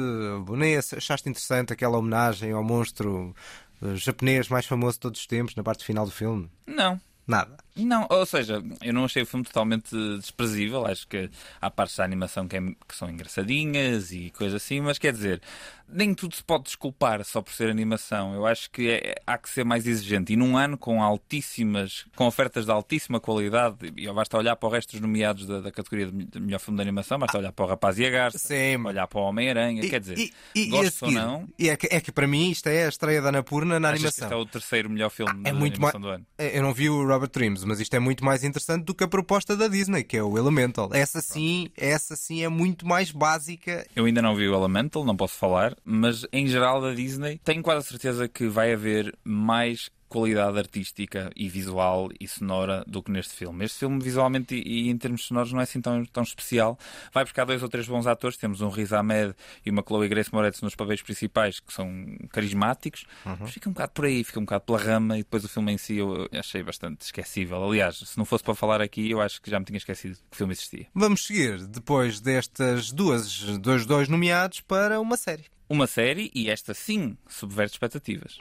S1: nem achaste interessante aquela homenagem ao monstro eh, japonês mais famoso de todos os tempos na parte final do filme?
S2: Não.
S1: Nada.
S2: Não, ou seja, eu não achei o filme totalmente desprezível. Acho que há partes da animação que, é, que, são engraçadinhas e coisas assim, mas quer dizer, nem tudo se pode desculpar só por ser animação. Eu acho que é, há que ser mais exigente. E num ano com altíssimas, com ofertas de altíssima qualidade, e basta olhar para o resto dos nomeados da, da categoria de melhor filme de animação, basta olhar para o Rapaz e a Garça,
S1: Sim.
S2: olhar para o Homem-Aranha, quer dizer, e, e, gosto ou não.
S1: E é que, é que para mim isto é a estreia da Anapurna na animação. Que
S2: este é o terceiro melhor filme ah, é muito animação do ano.
S1: É, eu não vi o Robert Dreams, mas isto é muito mais interessante do que a proposta da Disney, que é o Elemental. Essa sim, essa sim é muito mais básica.
S2: Eu ainda não vi o Elemental, não posso falar, mas em geral da Disney tenho quase a certeza que vai haver mais qualidade artística e visual e sonora do que neste filme. Este filme, visualmente e, e, em termos sonoros, não é assim tão, tão especial. Vai buscar dois ou três bons atores. Temos um Riz Ahmed e uma Chloe Grace Moretz nos papéis principais, que são carismáticos. Uhum. Mas fica um bocado por aí, fica um bocado pela rama. E depois o filme em si eu achei bastante esquecível. Aliás, se não fosse para falar aqui, eu acho que já me tinha esquecido que o filme existia.
S1: Vamos seguir, depois destas duas, dois, dois nomeados, para uma série.
S2: Uma série, e esta sim subverte expectativas.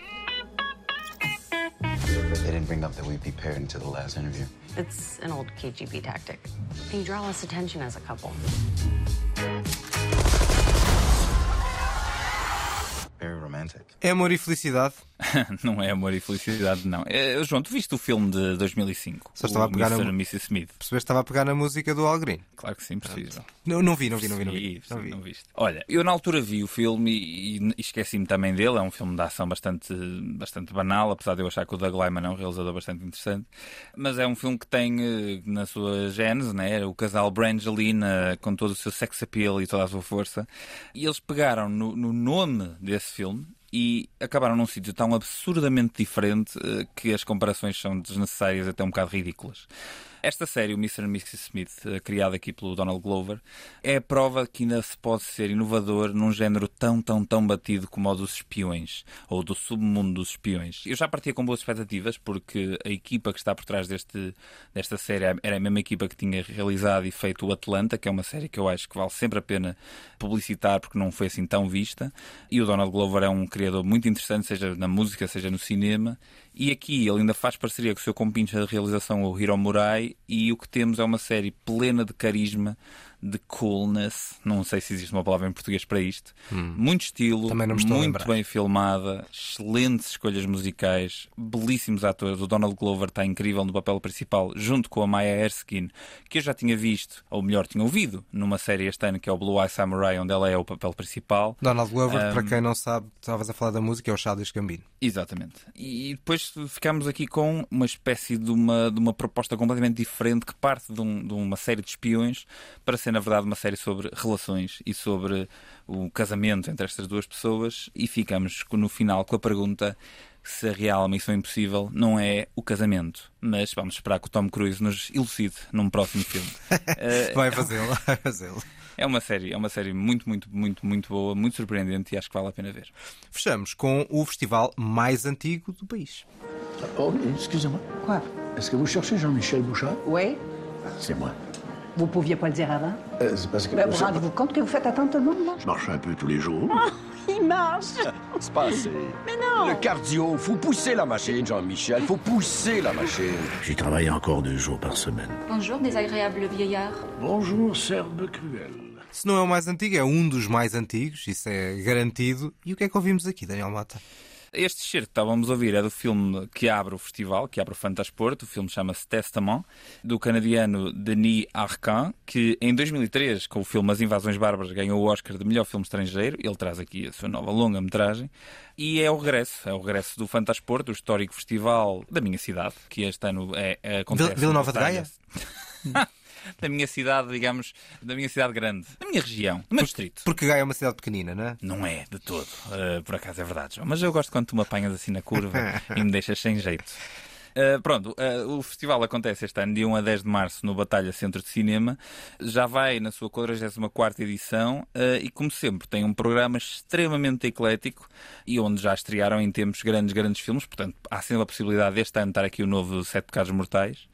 S2: They didn't bring up that we'd be paired until the last interview.
S4: It's an old KGB tactic. They draw less attention as a couple.
S1: Very romantic. É amor e felicidade?
S2: não é amor e felicidade, não. É, João, tu viste o filme de 2005?
S1: Só estava a pegar
S2: Mr.
S1: na...
S2: Mrs. Smith.
S1: Percebeste que estava a pegar na música do Al Green?
S2: Claro que sim, preciso.
S1: Não, não vi, não vi, não vi. Não vi,
S2: não vi. Não. Olha, eu na altura vi o filme e, e esqueci-me também dele. É um filme de ação bastante, bastante banal, apesar de eu achar que o Doug Lyman é um realizador bastante interessante. Mas é um filme que tem eh, na sua gênese né, o casal Brangelina com todo o seu sex appeal e toda a sua força. E eles pegaram no, no nome desse filme e acabaram num sítio tão absurdamente diferente eh, que as comparações são desnecessárias até um bocado ridículas. Esta série, o Mr. and Mrs. Smith, eh, criada aqui pelo Donald Glover, é a prova que ainda se pode ser inovador num género tão, tão, tão batido como o dos espiões, ou do submundo dos espiões. Eu já partia com boas expectativas, porque a equipa que está por trás deste, desta série era a mesma equipa que tinha realizado e feito o Atlanta, que é uma série que eu acho que vale sempre a pena publicitar, porque não foi assim tão vista. E o Donald Glover é um criador muito interessante, seja na música, seja no cinema, e aqui ele ainda faz parceria com o seu compincha de realização, o Hiro Murai, e o que temos é uma série plena de carisma, de coolness, não sei se existe uma palavra em português para isto. Hum. Muito estilo, muito bem filmada, excelentes escolhas musicais, belíssimos atores. O Donald Glover está incrível no papel principal, junto com a Maya Erskine, que eu já tinha visto, ou melhor, tinha ouvido, numa série este ano que é o Blue Eye Samurai, onde ela é o papel principal.
S1: Donald Glover, um, para quem não sabe, estavas a falar da música, é o Childish Gambino.
S2: Exatamente. E depois ficamos aqui com uma espécie de uma, de uma proposta completamente diferente que parte de, um, de uma série de espiões para ser ser, na verdade, uma série sobre relações e sobre o casamento entre estas duas pessoas. E ficamos no final com a pergunta se a real missão impossível não é o casamento. Mas vamos esperar que o Tom Cruise nos elucide num próximo filme.
S1: uh, vai fazê-lo, vai fazê-lo.
S2: É uma série, é uma série muito, muito, muito, muito boa, muito surpreendente e acho que vale a pena ver.
S1: Fechamos com o festival mais antigo do país.
S11: Oh, excusez-moi.
S10: Quoi
S11: Est-ce que vous cherchez Jean-Michel Bouchard
S10: Oui.
S11: C'est moi.
S10: Vous pouviez pas le dire avant?
S11: Euh, c'est parce que...
S10: Ben, Vous rendez-vous compte que vous faites attendre tout le monde, là?
S11: Je marche un peu tous les jours.
S10: Il marche
S14: C'est pas assez.
S10: Mais non
S14: Le cardio, faut pousser la machine, Jean-Michel. Faut pousser la machine.
S11: J'y travaille encore deux jours par semaine.
S15: Bonjour, désagréable vieillard.
S11: Bonjour, Serbe cruel.
S1: Se não é o mais antigo, é um dos mais antigos, isso é garantido. E o que é que ouvimos aqui, Daniel Mata?
S2: Este certo que estávamos a ouvir é do filme que abre o festival, que abre o Fantasporto. O filme chama-se Testament, do canadiano Denis Arcand, que em 2003, com o filme As Invasões Bárbaras, ganhou o Oscar de melhor filme estrangeiro. Ele traz aqui a sua nova longa-metragem. E é o regresso, é o regresso do Fantasporto, o histórico festival da minha cidade, que este ano é, é acontece.
S1: Vila Nova de Gaia?
S2: da minha cidade, digamos, da minha cidade grande, da minha região, do meu distrito.
S1: Porque Gaia é uma cidade pequenina, não é?
S2: Não é, de todo. Uh, por acaso é verdade, João. Mas eu gosto quando tu me apanhas assim na curva e me deixas sem jeito. Uh, pronto, uh, o festival acontece este ano, dia 1 a 10 de março, no Batalha Centro de Cinema. Já vai na sua 44 edição uh, e, como sempre, tem um programa extremamente eclético e onde já estrearam em tempos grandes, grandes filmes. Portanto, há sempre a possibilidade deste ano estar aqui o novo Sete Pecados Mortais.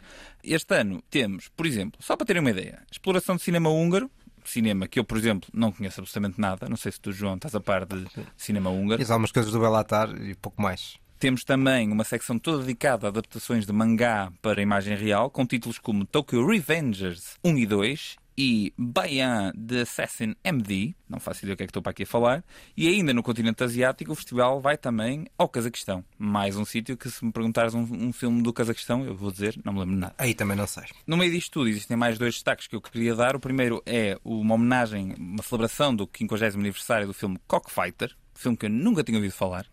S2: Este ano temos, por exemplo, só para terem uma ideia, exploração de cinema húngaro, cinema que eu, por exemplo, não conheço absolutamente nada. Não sei se tu, João, estás a par de cinema húngaro.
S1: Há algumas coisas do Belatar e pouco mais.
S2: Temos também uma secção toda dedicada a adaptações de mangá para imagem real, com títulos como Tokyo Revengers 1 e 2 e Bayan de Assassin MD, não faço ideia o que é que estou para aqui a falar, e ainda no continente asiático o festival vai também ao Cazaquistão. Mais um sítio que se me perguntares um, um, filme do Cazaquistão, eu vou dizer, não me lembro nada.
S1: Aí também não sei.
S2: No meio disto tudo existem mais dois destaques que eu queria dar. O primeiro é uma homenagem, uma celebração do 50 aniversário do filme Cockfighter, filme que eu nunca tinha ouvido falar,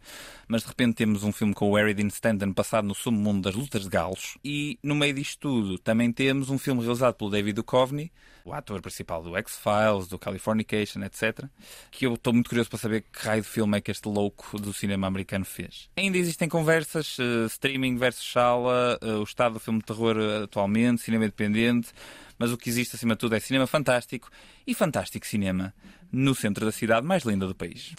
S2: mas de repente temos um filme com o Harry Dean Stanton passado no submundo das lutas de galos. E no meio disto tudo também temos um filme realizado pelo David Duchovny, o ator principal do X-Files, do Californication, etc. Que eu estou muito curioso para saber que raio de filme é que este louco do cinema americano fez. Ainda existem conversas, uh, streaming versus sala, uh, o estado do filme de terror atualmente, cinema independente, mas o que existe acima de tudo é cinema fantástico e fantástico cinema no centro da cidade mais linda do país.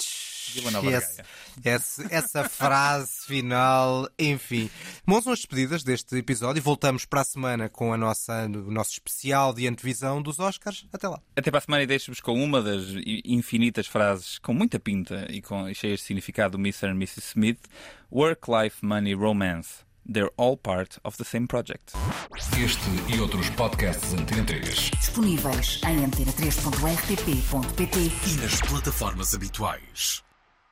S1: Esse, esse, essa frase final, enfim. Bom, são as despedidas deste episódio. Voltamos para a semana com a nossa, o nosso especial de antevisão dos Oscars. Até lá.
S2: Até para a semana e deixo-vos com uma das infinitas frases com muita pinta e, com, e cheias de significado do Mr. e Mrs. Smith: Work, Life, Money, Romance. They're all part of the same project.
S16: Este e outros podcasts Antena 3
S17: disponíveis em antena3.rtp.pt
S16: e nas plataformas habituais.